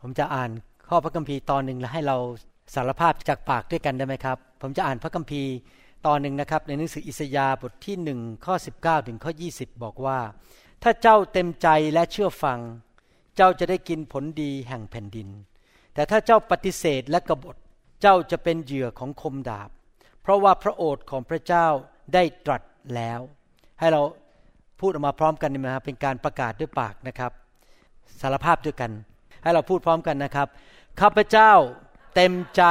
ผมจะอ่านข้อพระคัมภีร์ตอนหนึ่งแล้วให้เราสารภาพจากปากด้วยกันได้ไหมครับ ผมจะอ่านพระคัมภีร์ตอนหนึ่งนะครับ ในหนังสืออิสยาห์บทที่หนึ่งข้อ19 ถึงข้อ 20 บอกว่า ถ้าเจ้าเต็มใจและเชื่อฟัง เจ้าจะได้กินผลดีแห่งแผ่นดิน แต่ถ้าเจ้าปฏิเสธและกบฏเจ้าจะเป็นเหยื่อของคมดาบ เพราะว่าพระโอษฐ์ของพระเจ้าได้ตรัสแล้ว ให้เราพูดออกมาพร้อมกันนะครับเป็นการประกาศด้วยปากนะครับ สารภาพด้วยกัน ให้เราพูดพร้อมกันนะครับ ข้าพเจ้าเต็มใจ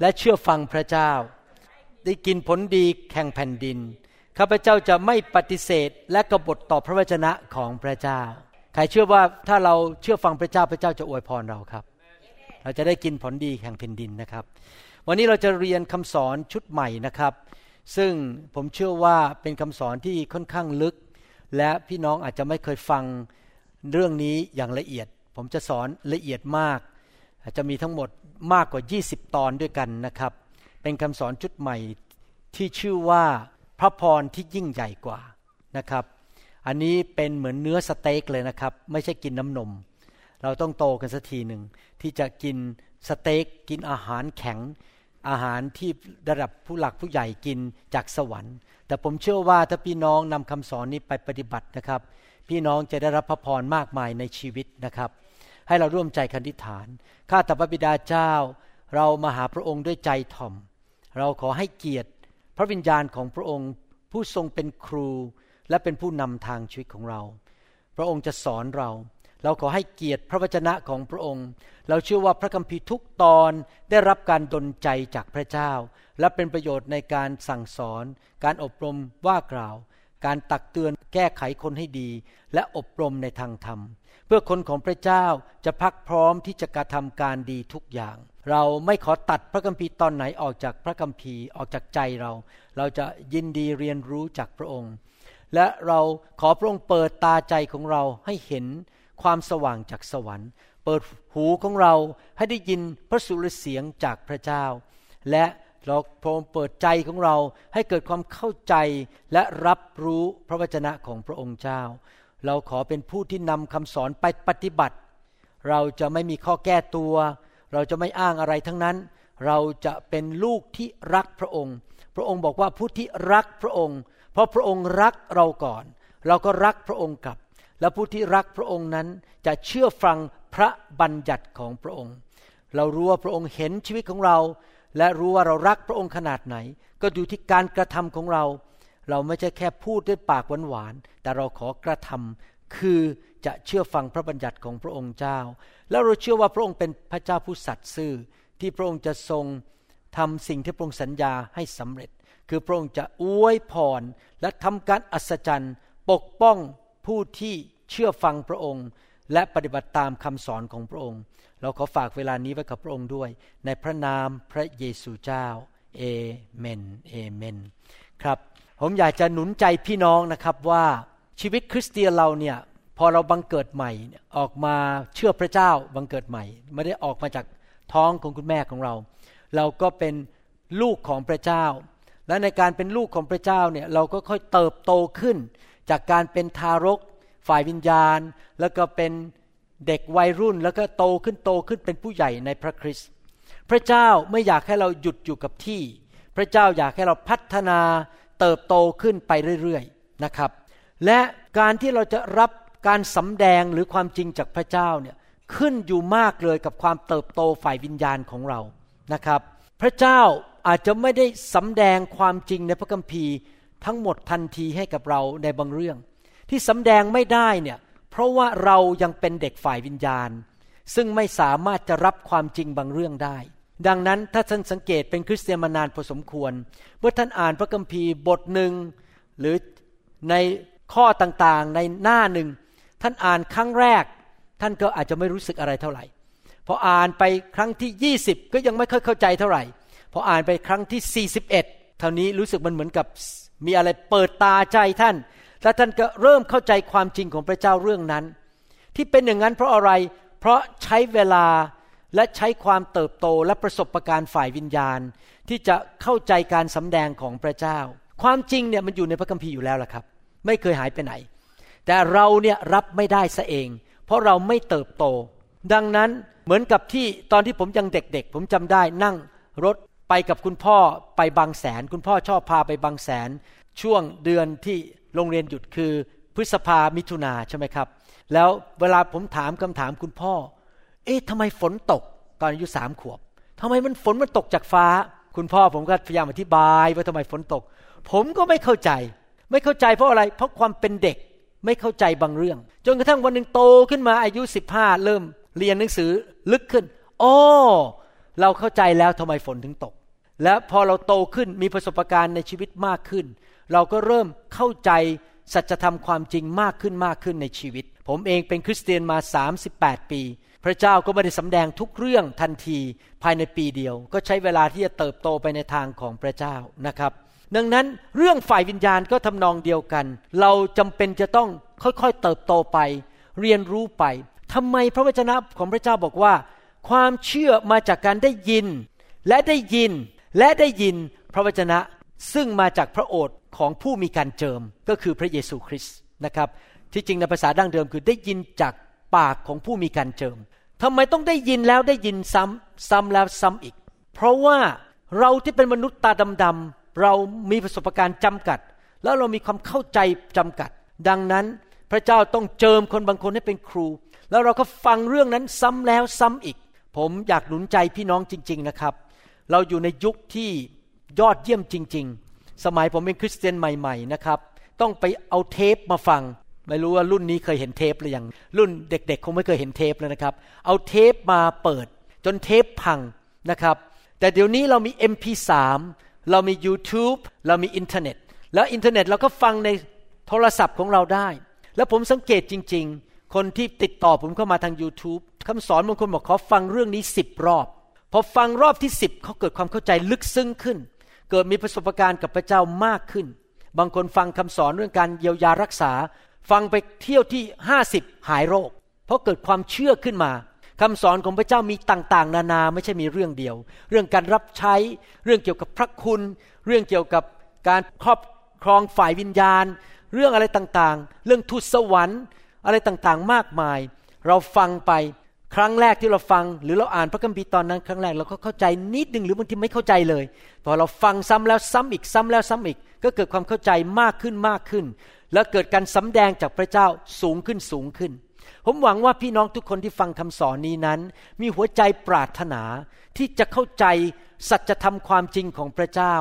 และเชื่อฟังพระเจ้า ได้กินผลดีแห่งแผ่นดิน ข้าพเจ้าจะไม่ปฏิเสธและกบฏต่อพระวจนะของพระเจ้า ใครเชื่อว่าถ้าเราเชื่อฟังพระเจ้าพระเจ้าจะอวยพรเราครับ เราจะได้กินผลดีแห่งแผ่นดินนะครับ วันนี้เราจะเรียนคำสอนชุดใหม่นะครับ ซึ่งผมเชื่อว่าเป็นคำสอนที่ค่อนข้างลึก และพี่น้องอาจจะไม่เคยฟังเรื่องนี้อย่างละเอียด ผมจะสอนละเอียดมาก จะมีทั้งหมดมากกว่า 20 ตอนด้วยกันนะครับ เป็นคำสอนชุดใหม่ที่ชื่อว่าพระพรที่ยิ่งใหญ่กว่านะครับ อันนี้เป็นเหมือนเนื้อสเต็กเลยนะครับ ไม่ใช่กินน้ำนม เราต้องโตกันสักทีหนึ่งที่จะกินสเต็กกินอาหารแข็งอาหารที่ระดับผู้หลักผู้ใหญ่กินจากสวรรค์ แต่ผมเชื่อว่าถ้าพี่น้องนำคำสอนนี้ไปปฏิบัตินะครับ พี่น้องจะได้รับพระพรมากมายในชีวิตนะครับ ให้เราร่วมใจคันธิฐาน ข้าแต่พระบิดาเจ้า เรามาหาพระองค์ด้วยใจถ่อม เราขอให้เกียรติ พระวิญญาณของพระองค์ ผู้ทรงเป็นครู และเป็นผู้นำทางชีวิตของเรา พระองค์จะสอนเรา เราขอให้เกียรติพระวจนะของพระองค์ เราเชื่อว่าพระคัมภีร์ทุกตอนได้รับการดลใจจากพระเจ้า และเป็นประโยชน์ในการสั่งสอน การอบรมว่ากล่าว การตักเตือนแก้ไขคนให้ดี และอบรมในทางธรรม เพื่อคนของพระเจ้าจะพักพร้อมที่จะกระทำการดีทุกอย่าง เราไม่ขอตัดพระคัมภีร์ตอนไหนออกจากพระคัมภีร์ออกจากใจเรา เราจะยินดีเรียนรู้จากพระองค์ และเราขอพระองค์เปิดตาใจของเราให้เห็นความสว่างจากสวรรค์ เปิดหูของเราให้ได้ยินพระสุรเสียงจากพระเจ้า และ เราพระองค์เปิดใจของเราให้เกิดความเข้าใจและรับรู้พระวจนะของพระองค์เจ้า เราขอเป็นผู้ที่นำคำสอนไปปฏิบัติ เราจะไม่มีข้อแก้ตัว เราจะไม่อ้างอะไรทั้งนั้น เราจะเป็นลูกที่รักพระองค์ พระองค์บอกว่าผู้ที่รักพระองค์ เพราะพระองค์รักเราก่อน เราก็รักพระองค์กลับ และผู้ที่รักพระองค์นั้นจะเชื่อฟังพระบัญญัติของพระองค์ เรารู้ว่าพระองค์เห็นชีวิตของเรา และรู้ว่าเรารักพระองค์ขนาดไหน ก็ดูที่การกระทำของเรา เราไม่ใช่แค่พูดด้วยปากหวานๆแต่เราขอกระทำคือจะเชื่อฟังพระบัญญัติของพระองค์เจ้า แล้วเราเชื่อว่าพระองค์เป็นพระเจ้าผู้สัตย์ซื่อ ที่พระองค์จะทรงทำสิ่งที่พระองค์สัญญาให้สำเร็จ คือพระองค์จะอวยพรและทำการอัศจรรย์ ปกป้องผู้ที่เชื่อฟังพระองค์ และปฏิบัติตามคำสอนของพระองค์ เราขอฝากเวลานี้ไว้กับพระองค์ด้วย ในพระนามพระเยซูเจ้าเอเมนเอเมนครับ ผมอยากจะหนุนใจพี่น้องนะครับว่าชีวิตคริสเตียนเราเนี่ยพอเราบังเกิดใหม่ออกมาเชื่อพระเจ้าบังเกิดใหม่ ไม่ได้ออกมาจากท้องของคุณแม่ของเรา เราก็เป็นลูกของพระเจ้า และในการเป็นลูกของพระเจ้าเนี่ยเราก็ค่อยเติบโตขึ้น จากการเป็นทารกฝ่ายวิญญาณ แล้วก็เป็น เด็กวัยรุ่นแล้วก็โตขึ้นโตขึ้นเป็นผู้ใหญ่ในพระคริสต์พระเจ้าไม่อยากให้เราหยุดอยู่กับที่ พระเจ้าอยากให้เราพัฒนาเติบโตขึ้นไปเรื่อยๆนะครับ และการที่เราจะรับการสำแดงหรือความจริงจากพระเจ้าเนี่ยขึ้นอยู่มากเลยกับความเติบโตฝ่ายวิญญาณของเรานะครับ พระเจ้าอาจจะไม่ได้สำแดงความจริงในพระคัมภีร์ ทั้งหมดทันทีให้กับเราในบางเรื่อง ที่สำแดงไม่ได้เนี่ย เพราะว่าเรายังเป็นเด็กฝ่ายวิญญาณ ซึ่งไม่สามารถจะรับความจริงบางเรื่องได้ ดังนั้นถ้าท่านสังเกตเป็นคริสเตียนมานานพอสมควร เมื่อท่านอ่านพระคัมภีร์บทหนึ่งหรือในข้อต่างๆในหน้าหนึ่ง ท่านอ่านครั้งแรก ท่านก็อาจจะไม่รู้สึกอะไรเท่าไหร่พออ่านไปครั้งที่ 20 ก็ยังไม่ค่อยเข้าใจเท่าไหร่พออ่านไปครั้งที่ 41เท่านี้รู้สึกมันเหมือนกับมีอะไรเปิดตาใจท่าน และท่านก็เริ่มเข้าใจความจริงของพระเจ้าเรื่องนั้น ที่เป็นอย่างนั้นเพราะอะไร เพราะใช้เวลาและใช้ความเติบโตและประสบะการณ์ฝ่ายวิญญาณ ที่จะเข้าใจการสำแดงของพระเจ้า ความจริงเนี่ยมันอยู่ในพระคัมภีร์อยู่แล้วล่ะครับ ไม่เคยหายไปไหน แต่เราเนี่ยรับไม่ได้ซะเอง เพราะเราไม่เติบโต ดังนั้นเหมือนกับที่ตอนที่ผมยังเด็กๆ ผมจำได้นั่งรถไปกับคุณพ่อไปบางแสน คุณพ่อชอบพาไปบางแสน ช่วงเดือนที่ โรงเรียนหยุดคือพฤษภามิถุนาใช่ไหมครับ แล้วเวลาผมถามคำถามคุณพ่อ เอ๊ะทำไมฝนตกตอนอายุสามขวบทำไมมันฝนมันตกจากฟ้า คุณพ่อผมก็พยายามอธิบายว่าทำไมฝนตก ผมก็ไม่เข้าใจ ไม่เข้าใจเพราะอะไร เพราะความเป็นเด็กไม่เข้าใจบางเรื่อง จนกระทั่งวันหนึ่งโตขึ้นมาอายุสิบห้าเริ่มเรียนหนังสือลึกขึ้นอ๋อเราเข้าใจแล้วทำไมฝนถึงตก และพอเราโตขึ้นมีประสบการณ์ในชีวิตมากขึ้น เราก็เริ่มเข้าใจสัจธรรมความจริงมากขึ้นมากขึ้นในชีวิต ผมเองเป็นคริสเตียนมา 38 ปี พระเจ้าก็ไม่ได้สำแดงทุกเรื่องทันทีภายในปีเดียว ก็ใช้เวลาที่จะเติบโตไปในทางของพระเจ้านะครับ ดังนั้นเรื่องฝ่ายวิญญาณก็ทำนองเดียวกัน เราจำเป็นจะต้องค่อยๆเติบโตไป เรียนรู้ไปทำไมพระวจนะของพระเจ้าบอกว่า ความเชื่อมาจากการได้ยิน และได้ยินและได้ยินพระวจนะ ซึ่งมาจากพระโอษฐ์ของผู้มีการเจิมก็คือพระเยซูคริสต์นะครับ ที่จริงในภาษาดั้งเดิมคือได้ยินจากปากของผู้มีการเจิมทำไมต้องได้ยินแล้วได้ยินซ้ำซ้ำแล้วซ้ำอีก เพราะว่าเราที่เป็นมนุษย์ตาดำๆเรามีประสบการณ์จำกัด แล้วเรามีความเข้าใจจำกัด ดังนั้นพระเจ้าต้องเจิมคนบางคนให้เป็นครู แล้วเราก็ฟังเรื่องนั้นซ้ำแล้วซ้ำอีก ผมอยากหนุนใจพี่น้องจริง ๆนะครับ เราอยู่ในยุคที่ ยอดเยี่ยมจริง ๆ สมัยผมเป็นคริสเตียนใหม่ ๆ นะครับ ต้องไปเอาเทปมาฟัง ไม่รู้ว่ารุ่นนี้เคยเห็นเทปหรือยังรุ่นเด็กๆ คงไม่เคยเห็นเทปเลยนะครับ เอาเทปมาเปิด จนเทปพังนะครับ แต่เดี๋ยวนี้เรามี MP3 เรามี YouTube เรามีอินเทอร์เน็ต แล้วอินเทอร์เน็ตเราก็ฟังในโทรศัพท์ของเราได้ แล้วผมสังเกตจริง ๆ คนที่ติดต่อผมเข้ามาทาง YouTube คำสอนบางคนบอกขอฟังเรื่องนี้สิบรอบ พอฟังรอบที่สิบเขาเกิดความเข้าใจลึกซึ้งขึ้น เกิดมีประสบการณ์กับพระเจ้ามากขึ้น บางคนฟังคำสอนเรื่องการเยียวยารักษา ฟังไปเที่ยวที่ห้าสิบหายโรค เพราะเกิดความเชื่อขึ้นมาคำสอนของพระเจ้ามีต่างๆ นานาไม่ใช่มีเรื่องเดียว เรื่องการรับใช้ เรื่องเกี่ยวกับพระคุณ เรื่องเกี่ยวกับการครอบครองฝ่ายวิญญาณ เรื่องอะไรต่างๆ เรื่องทูตสวรรค์ อะไรต่างๆ มากมาย เราฟังไป ครั้งแรกที่เราฟัง หรือเราอ่านพระคัมภีร์ตอนนั้น ครั้งแรกเราก็เข้าใจนิดนึงหรือบางทีไม่เข้าใจเลย พอเราฟังซ้ำแล้วซ้ำอีกซ้ำแล้วซ้ำอีก ก็เกิดความเข้าใจมากขึ้นมากขึ้น แล้วเกิดการสำแดงจากพระเจ้าสูงขึ้นสูงขึ้น ผมหวังว่าพี่น้องทุกคนที่ฟังคำสอนนี้นั้น มีหัวใจปรารถนาที่จะเข้าใจสัจธรรมความจริงของพระเจ้า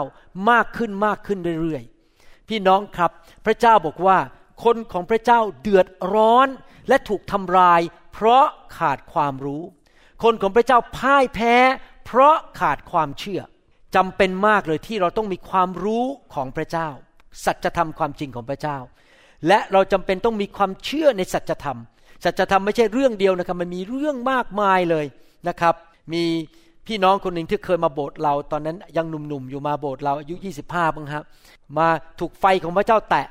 มากขึ้นมากขึ้นเรื่อยๆพี่น้องครับ พระเจ้าบอกว่า คนของพระเจ้าเดือดร้อนและถูกทำลาย เพราะขาดความรู้ คนของพระเจ้าพ่ายแพ้ เพราะขาดความเชื่อจำเป็นมากเลยที่เราต้องมีความรู้ของพระเจ้า สัจธรรมความจริงของพระเจ้า และเราจำเป็นต้องมีความเชื่อในสัจธรรม สัจธรรมไม่ใช่เรื่องเดียวนะครับมันมีเรื่องมากมายเลยนะครับ มีพี่น้องคนหนึ่งที่เคยมาโบสถ์เราตอนนั้นยังหนุ่มๆอยู่มาโบสถ์เราอายุ 25บ้างครับมาถูกไฟของพระเจ้าแตะ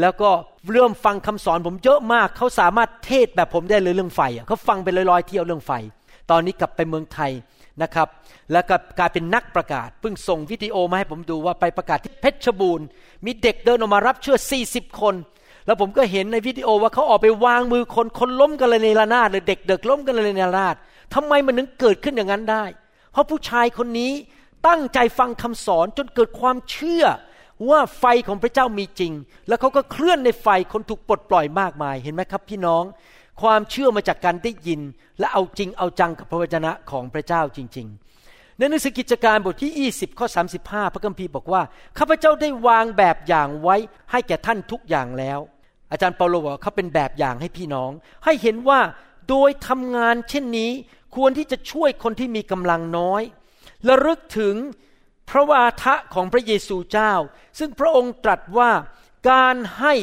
แล้วก็เริ่มฟังคำสอนผมเยอะมาก เขาสามารถเทศแบบผมได้เลยเรื่องไฟเขาฟังไปลอยๆเที่ยวเรื่องไฟ ตอนนี้กลับไปเมืองไทยนะครับ แล้วก็กลายเป็นนักประกาศเพิ่งส่งวิดีโอมาให้ผมดูว่าไปประกาศที่เพชรบูรณ์ มีเด็กเดินออกมารับเชื่อ 40 คน แล้วผมก็เห็นในวิดีโอว่าเขาออกไปวางมือคนคนล้มกันเลยในระนาดเลยเด็กเด็กล้มกันเลยในระนาดทำไมมันถึงเกิดขึ้นอย่างนั้นได้ เพราะผู้ชายคนนี้ตั้งใจฟังคำสอนจนเกิดความเชื่อ ว่าไฟของพระเจ้ามีจริง แล้วเขาก็เคลื่อนในไฟคนถูกปลดปล่อยมากมายเห็นไหมครับ พี่น้อง ความเชื่อมาจากการได้ยิน และเอาจริงเอาจังกับพระวจนะของพระเจ้าจริง ๆ ในหนังสือกิจการบทที่ 20 ข้อ 35 พระคัมภีร์บอกว่าข้าพเจ้าได้วางแบบอย่างไว้ให้แก่ท่านทุกอย่างแล้ว อาจารย์เปาโลบอกเขาเป็นแบบอย่างให้พี่น้อง ให้เห็นว่าโดยทำงานเช่นนี้ควรที่จะช่วยคนที่มีกำลังน้อยและลึกถึง พระวาทะของพระเยซูเจ้า ซึ่งพระองค์ตรัสว่าการให้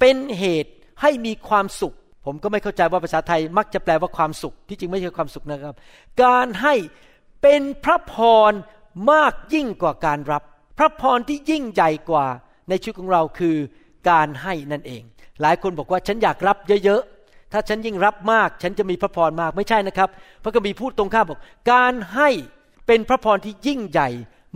เป็นเหตุให้มีความสุข ผมก็ไม่เข้าใจว่าภาษาไทยมักจะแปลว่าความสุข ที่จริงไม่ใช่ความสุขนะครับ การให้เป็นพระพรมากยิ่งกว่าการรับ พระพรที่ยิ่งใหญ่กว่าในชีวิตของเราคือการให้นั่นเอง หลายคนบอกว่าฉันอยากรับเยอะๆ ถ้าฉันยิ่งรับมาก ฉันจะมีพระพรมากไม่ใช่นะครับ พระคัมภีพูดตรงข้ามบอก การให้เป็นพระพรที่ยิ่งใหญ่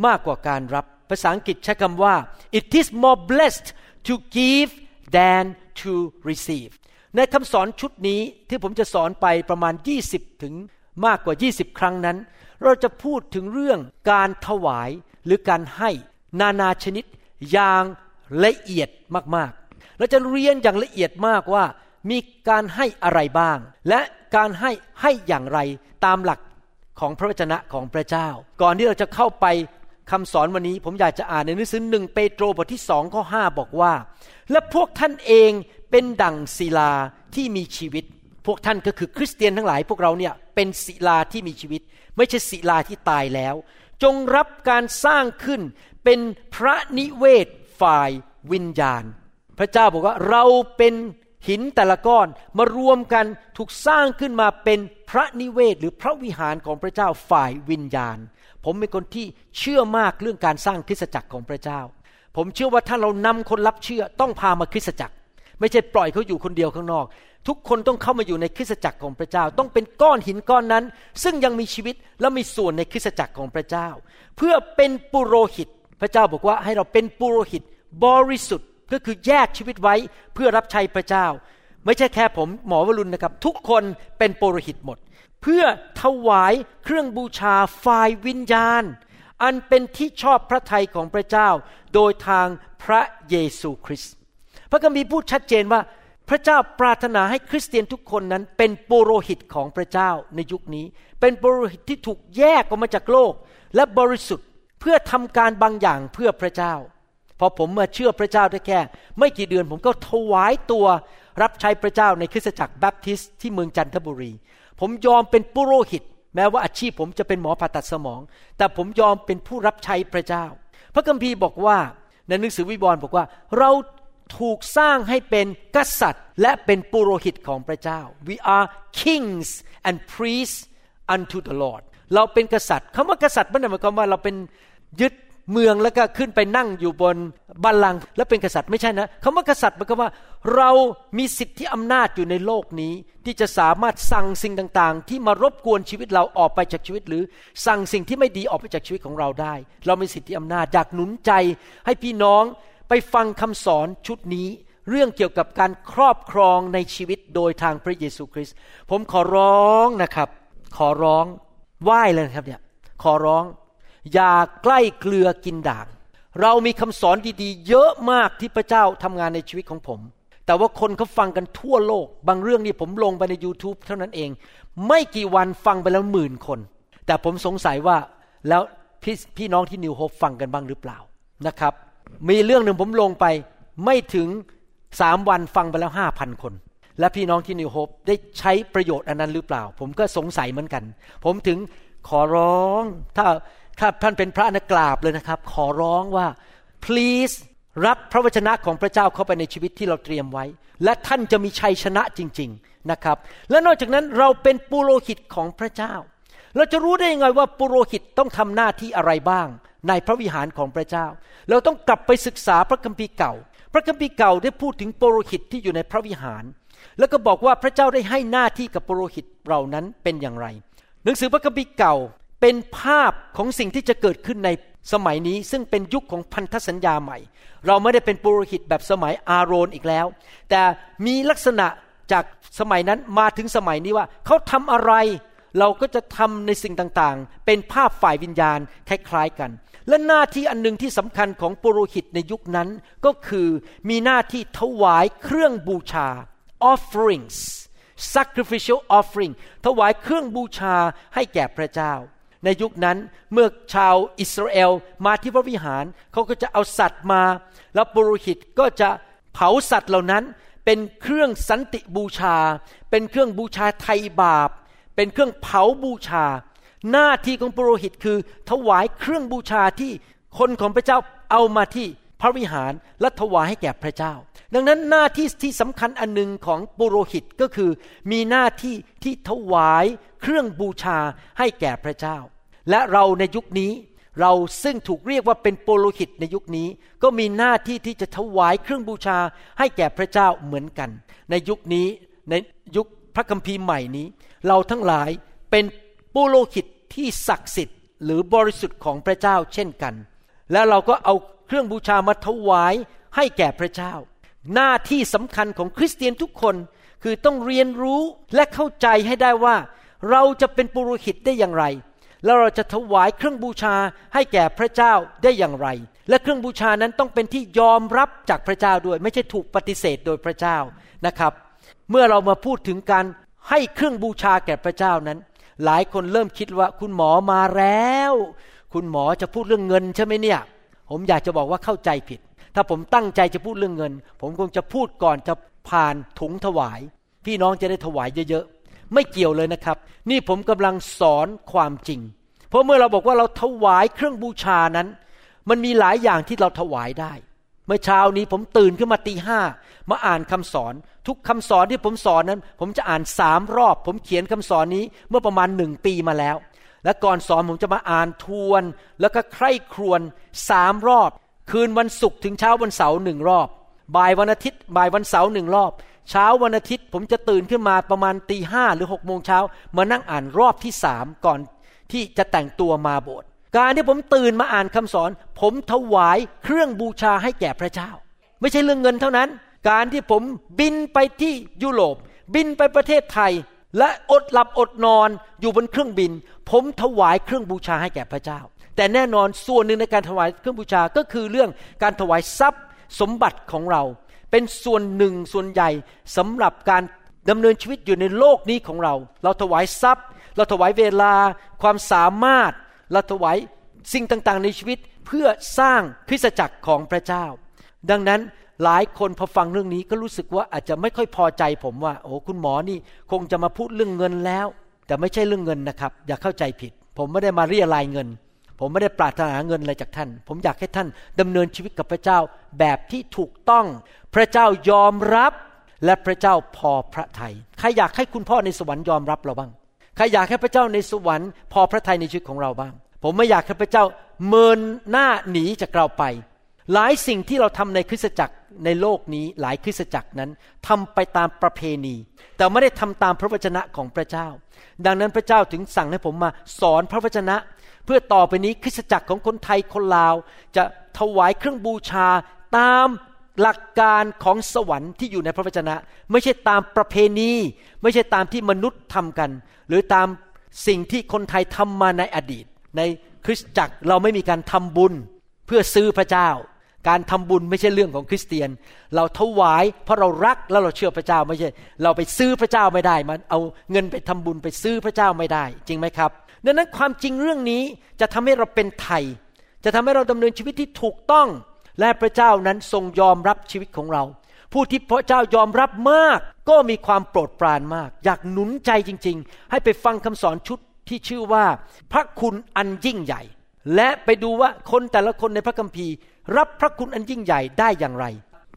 มากกว่าการรับ ภาษาอังกฤษใช้คำว่า it is more blessed to give than to receive ในคำสอนชุดนี้ที่ผมจะสอนไปประมาณ 20 ถึงมากกว่า 20 ครั้งนั้น เราจะพูดถึงเรื่องการถวายหรือการให้นานาชนิดอย่างละเอียดมากๆ เราจะเรียนอย่างละเอียดมากว่ามีการให้อะไรบ้าง และการให้ให้อย่างไรตามหลักของพระวจนะของพระเจ้า ก่อนที่เราจะเข้าไป คำสอนวันนี้ผมอยากจะอ่านในหนังสือหนึ่งเปโตรบทที่สองข้อห้าบอกว่า และพวกท่านเองเป็นดั่งศิลาที่มีชีวิต พวกท่านก็คือคริสเตียนทั้งหลาย พวกเราเนี่ยเป็นศิลาที่มีชีวิต ไม่ใช่ศิลาที่ตายแล้ว จงรับการสร้างขึ้นเป็นพระนิเวศฝ่ายวิญญาณ พระเจ้าบอกว่าเราเป็นหินแต่ละก้อนมารวมกันถูกสร้างขึ้นมาเป็นพระนิเวศหรือพระวิหารของพระเจ้าฝ่ายวิญญาณ ผมเป็นคนที่เชื่อมากเรื่องการสร้างคริสตจักรของพระเจ้า ผมเชื่อว่าถ้าเรานำคนรับเชื่อต้องพามาคริสตจักร ไม่ใช่ปล่อยเขาอยู่คนเดียวข้างนอก ทุกคนต้องเข้ามาอยู่ในคริสตจักรของพระเจ้า ต้องเป็นก้อนหินก้อนนั้น ซึ่งยังมีชีวิตและมีส่วนในคริสตจักรของพระเจ้า เพื่อเป็นปุโรหิต พระเจ้าบอกว่าให้เราเป็นปุโรหิตบริสุทธิ์ก็คือแยกชีวิตไว้เพื่อรับใช้พระเจ้า ไม่ใช่แค่ผมหมอวรุณนะครับ ทุกคนเป็นปุโรหิตหมด เพื่อถวายเครื่องบูชาฝ่ายวิญญาณ อันเป็นที่ชอบพระทัยของพระเจ้า โดยทางพระเยซูคริสต์พระคัมภีร์พูดชัดเจนว่าพระเจ้าปรารถนาให้คริสเตียนทุกคนนั้น เป็นปุโรหิตของพระเจ้าในยุคนี้ เป็นปุโรหิตที่ถูกแยกออกมาจากโลก และบริสุทธิ์เพื่อทำการบางอย่างเพื่อพระเจ้า พอผมมาเชื่อพระเจ้าได้แค่ ไม่กี่เดือนผมก็ถวายตัวรับใช้พระเจ้าในคริสตจักรแบปทิสต์ที่เมืองจันทบุรี ผมยอมเป็นปุโรหิต แม้ว่าอาชีพผมจะเป็นหมอผ่าตัดสมอง แต่ผมยอมเป็นผู้รับใช้พระเจ้า พระคัมภีร์บอกว่าในหนังสือวิบรณ์บอกว่า เราถูกสร้างให้เป็นกษัตริย์ และเป็นปุโรหิตของพระเจ้า we are kings and priests unto the Lord เราเป็นกษัตริย์คำว่ากษัตริย์ไม่ได้หมายความว่าเราเป็นยึด เมืองแล้วก็ขึ้นไปนั่งอยู่บนบัลลังก์แล้วเป็นกษัตริย์ไม่ใช่นะคำว่ากษัตริย์หมายความว่า เรามีสิทธิอำนาจอยู่ในโลกนี้ ที่จะสามารถสั่งสิ่งต่างๆ ที่มารบกวนชีวิตเราออกไปจากชีวิต หรือสั่งสิ่งที่ไม่ดีออกไปจากชีวิตของเราได้ เรามีสิทธิอำนาจอยากหนุนใจ ให้พี่น้องไปฟังคำสอนชุดนี้เรื่องเกี่ยวกับการครอบครองในชีวิตโดยทางพระเยซูคริสต์ผมขอร้องนะครับ ขอร้องไหว้เลยครับเนี่ยขอร้อง อย่าใกล้เกลือกินด่าง เรามีคำสอนดีๆ เยอะมากที่พระเจ้าทำงานในชีวิตของผม แต่ว่าคนเขาฟังกันทั่วโลก บางเรื่องนี่ผมลงไปใน YouTube เท่านั้นเอง ไม่กี่วันฟังไปแล้วหมื่นคน แต่ผมสงสัยว่าแล้วพพี่น้องที่นิวโฮปฟังกันบ้างหรือเปล่านะครับ มีเรื่องหนึ่งผมลงไปไม่ถึงสามวันฟังไปแล้วห้าพันคน และพี่น้องที่นิวโฮปได้ใช้ประโยชน์อันนั้นหรือเปล่า ผมก็สงสัยเหมือนกัน ผมถึงขอร้องถ้า ถ้าท่านเป็นพระนักกราบเลยนะครับ ขอร้องว่า please รับพระวจนะของพระเจ้าเข้าไปในชีวิตที่เราเตรียมไว้ และท่านจะมีชัยชนะจริง ๆนะครับ และนอกจากนั้นเราเป็นปุโรหิตของพระเจ้า เราจะรู้ได้ยังไงว่าปุโรหิตต้องทำหน้าที่อะไรบ้าง ในพระวิหารของพระเจ้า เราต้องกลับไปศึกษาพระคัมภีร์เก่า พระคัมภีร์เก่าได้พูดถึงปุโรหิตที่อยู่ในพระวิหาร แล้วก็บอกว่าพระเจ้าได้ให้หน้าที่กับปุโรหิตเรานั้นเป็นอย่างไร หนังสือพระคัมภีร์เก่า เป็นภาพของสิ่งที่จะเกิดขึ้นในสมัยนี้ซึ่งเป็นยุคของพันธสัญญาใหม่ เราไม่ได้เป็นปุโรหิตแบบสมัยอาโรนอีกแล้ว แต่มีลักษณะจากสมัยนั้นมาถึงสมัยนี้ว่า เขาทำอะไร เราก็จะทำในสิ่งต่างๆ เป็นภาพฝ่ายวิญญาณคล้ายๆกัน และหน้าที่อันหนึ่งที่สำคัญของปุโรหิตในยุคนั้น ก็คือมีหน้าที่ถวายเครื่องบูชา offerings sacrificial offering ถวายเครื่องบูชาให้แก่พระเจ้า ในยุคนั้นเมื่อชาวอิสราเอลมาที่พระวิหารเขาก็จะเอาสัตว์มา แล้วปุโรหิตก็จะเผาสัตว์เหล่านั้น เป็นเครื่องสันติบูชา เป็นเครื่องบูชาไทยบาป เป็นเครื่องเผาบูชา หน้าที่ของปุโรหิตคือ ถวายเครื่องบูชาที่คนของพระเจ้าเอามาที่พระวิหารและถวายให้แก่พระเจ้า ดังนั้นหน้าที่ที่สำคัญอันหนึ่งของปุโรหิตก็คือ มีหน้าที่ที่ถวายเครื่องบูชาให้แก่พระเจ้า และเราในยุคนี้เราซึ่งถูกเรียกว่าเป็นโปโลหิตในยุคนี้ ก็มีหน้าที่ที่จะถวายเครื่องบูชาให้แก่พระเจ้าเหมือนกัน ในยุคนี้ในยุคพระคัมภีร์ใหม่นี้ เราทั้งหลายเป็นโปโลหิตที่ศักดิ์สิทธิ์ หรือบริสุทธิ์ของพระเจ้าเช่นกัน และเราก็เอาเครื่องบูชามาถวายให้แก่พระเจ้า หน้าที่สำคัญของคริสเตียนทุกคนคือต้องเรียนรู้และเข้าใจให้ได้ว่า เราจะเป็นปุโรหิตได้อย่างไร แล้วเราจะถวายเครื่องบูชาให้แก่พระเจ้าได้อย่างไร และเครื่องบูชานั้นต้องเป็นที่ยอมรับจากพระเจ้าด้วย ไม่ใช่ถูกปฏิเสธโดยพระเจ้านะครับ เมื่อเรามาพูดถึงการให้เครื่องบูชาแก่พระเจ้านั้น หลายคนเริ่มคิดว่าคุณหมอมาแล้ว คุณหมอจะพูดเรื่องเงินใช่ไหมเนี่ย ผมอยากจะบอกว่าเข้าใจผิด ถ้าผมตั้งใจจะพูดเรื่องเงิน ผมคงจะพูดก่อนจะผ่านถุงถวาย พี่น้องจะได้ถวายเยอะๆไม่เกี่ยวเลยนะครับ นี่ผมกำลังสอนความจริง เพราะเมื่อเราบอกว่าเราถวายเครื่องบูชานั้น มันมีหลายอย่างที่เราถวายได้ เมื่อเช้านี้ผมตื่นขึ้นมาตีห้ามาอ่านคำสอน ทุกคำสอนที่ผมสอนนั้น ผมจะอ่านสามรอบ ผมเขียนคำสอนนี้เมื่อประมาณหนึ่งปีมาแล้ว และก่อนสอนผมจะมาอ่านทวน แล้วก็ใคร่ครวญสามรอบ คืนวันศุกร์ถึงเช้าวันเสาร์หนึ่งรอบบ่ายวันอาทิตย์บ่ายวันเสาร์หนึ่งรอบ เช้าวันอาทิตย์ผมจะตื่นขึ้นมาประมาณตีห้าหรือหกโมงเช้ามานั่งอ่านรอบที่สามก่อน ที่จะแต่งตัวมาโบสถ์การที่ผมตื่นมาอ่านคำสอน ผมถวายเครื่องบูชาให้แก่พระเจ้า ไม่ใช่เรื่องเงินเท่านั้น การที่ผมบินไปที่ยุโรป บินไปประเทศไทย และอดหลับอดนอนอยู่บนเครื่องบิน ผมถวายเครื่องบูชาให้แก่พระเจ้า แต่แน่นอนส่วนหนึ่งในการถวายเครื่องบูชาก็คือเรื่องการถวายทรัพย์สมบัติของเรา เป็นส่วนหนึ่งส่วนใหญ่สำหรับการดำเนินชีวิตอยู่ในโลกนี้ของเรา เราถวายทรัพย์ เราถวายเวลาความสามารถเราถวายสิ่งต่างๆ ในชีวิตเพื่อสร้างคริสตจักรของพระเจ้า ดังนั้นหลายคนพอฟังเรื่องนี้ก็รู้สึกว่าอาจจะไม่ค่อยพอใจผมว่า โอ้คุณหมอนี่คงจะมาพูดเรื่องเงินแล้ว แต่ไม่ใช่เรื่องเงินนะครับ อย่าเข้าใจผิด ผมไม่ได้มาเรียรายเงิน ผมไม่ได้ปรารถนาเงินอะไรจากท่าน ผมอยากให้ท่านดำเนินชีวิตกับพระเจ้าแบบที่ถูกต้อง พระเจ้ายอมรับและพระเจ้าพอพระทยัยใครอยากให้คุณพ่อในสวรรค์ยอมรับเราบ้าง ใครอยากให้พระเจ้าในสวรรค์พอพระทัยในชีวิตของเราบ้าง ผมไม่อยากให้พระเจ้าเมินหน้าหนีจากเราไป หลายสิ่งที่เราทำในคริสตจักรในโลกนี้หลายคริสตจักรนั้นทำไปตามประเพณี แต่ไม่ได้ทำตามพระวจนะของพระเจ้า ดังนั้นพระเจ้าถึงสั่งให้ผมมาสอนพระวจนะ เพื่อต่อไปนี้คริสตจักรของคนไทยคนลาว จะถวายเครื่องบูชาตาม หลักการของสวรรค์ที่อยู่ในพระวจนะ ไม่ใช่ตามประเพณี ไม่ใช่ตามที่มนุษย์ทำกัน หรือตามสิ่งที่คนไทยทำมาในอดีต ในคริสตจักรเราไม่มีการทำบุญเพื่อซื้อพระเจ้า การทำบุญไม่ใช่เรื่องของคริสเตียน เราถวายเพราะเรารักแล้วเราเชื่อพระเจ้าไม่ใช่ เราไปซื้อพระเจ้าไม่ได้มันเอาเงินไปทำบุญไปซื้อพระเจ้าไม่ได้ จริงไหมครับดังนั้นความจริงเรื่องนี้จะทำให้เราเป็นไทย จะทำให้เราดำเนินชีวิตที่ถูกต้อง และพระเจ้านั้นทรงยอมรับชีวิตของเรา ผู้ที่พระเจ้ายอมรับมาก ก็มีความโปรดปรานมาก อยากหนุนใจจริง ๆ ให้ไปฟังคำสอนชุดที่ชื่อว่า พระคุณอันยิ่งใหญ่ และไปดูว่าคนแต่ละคนในพระคัมภีร์ รับพระคุณอันยิ่งใหญ่ได้อย่างไร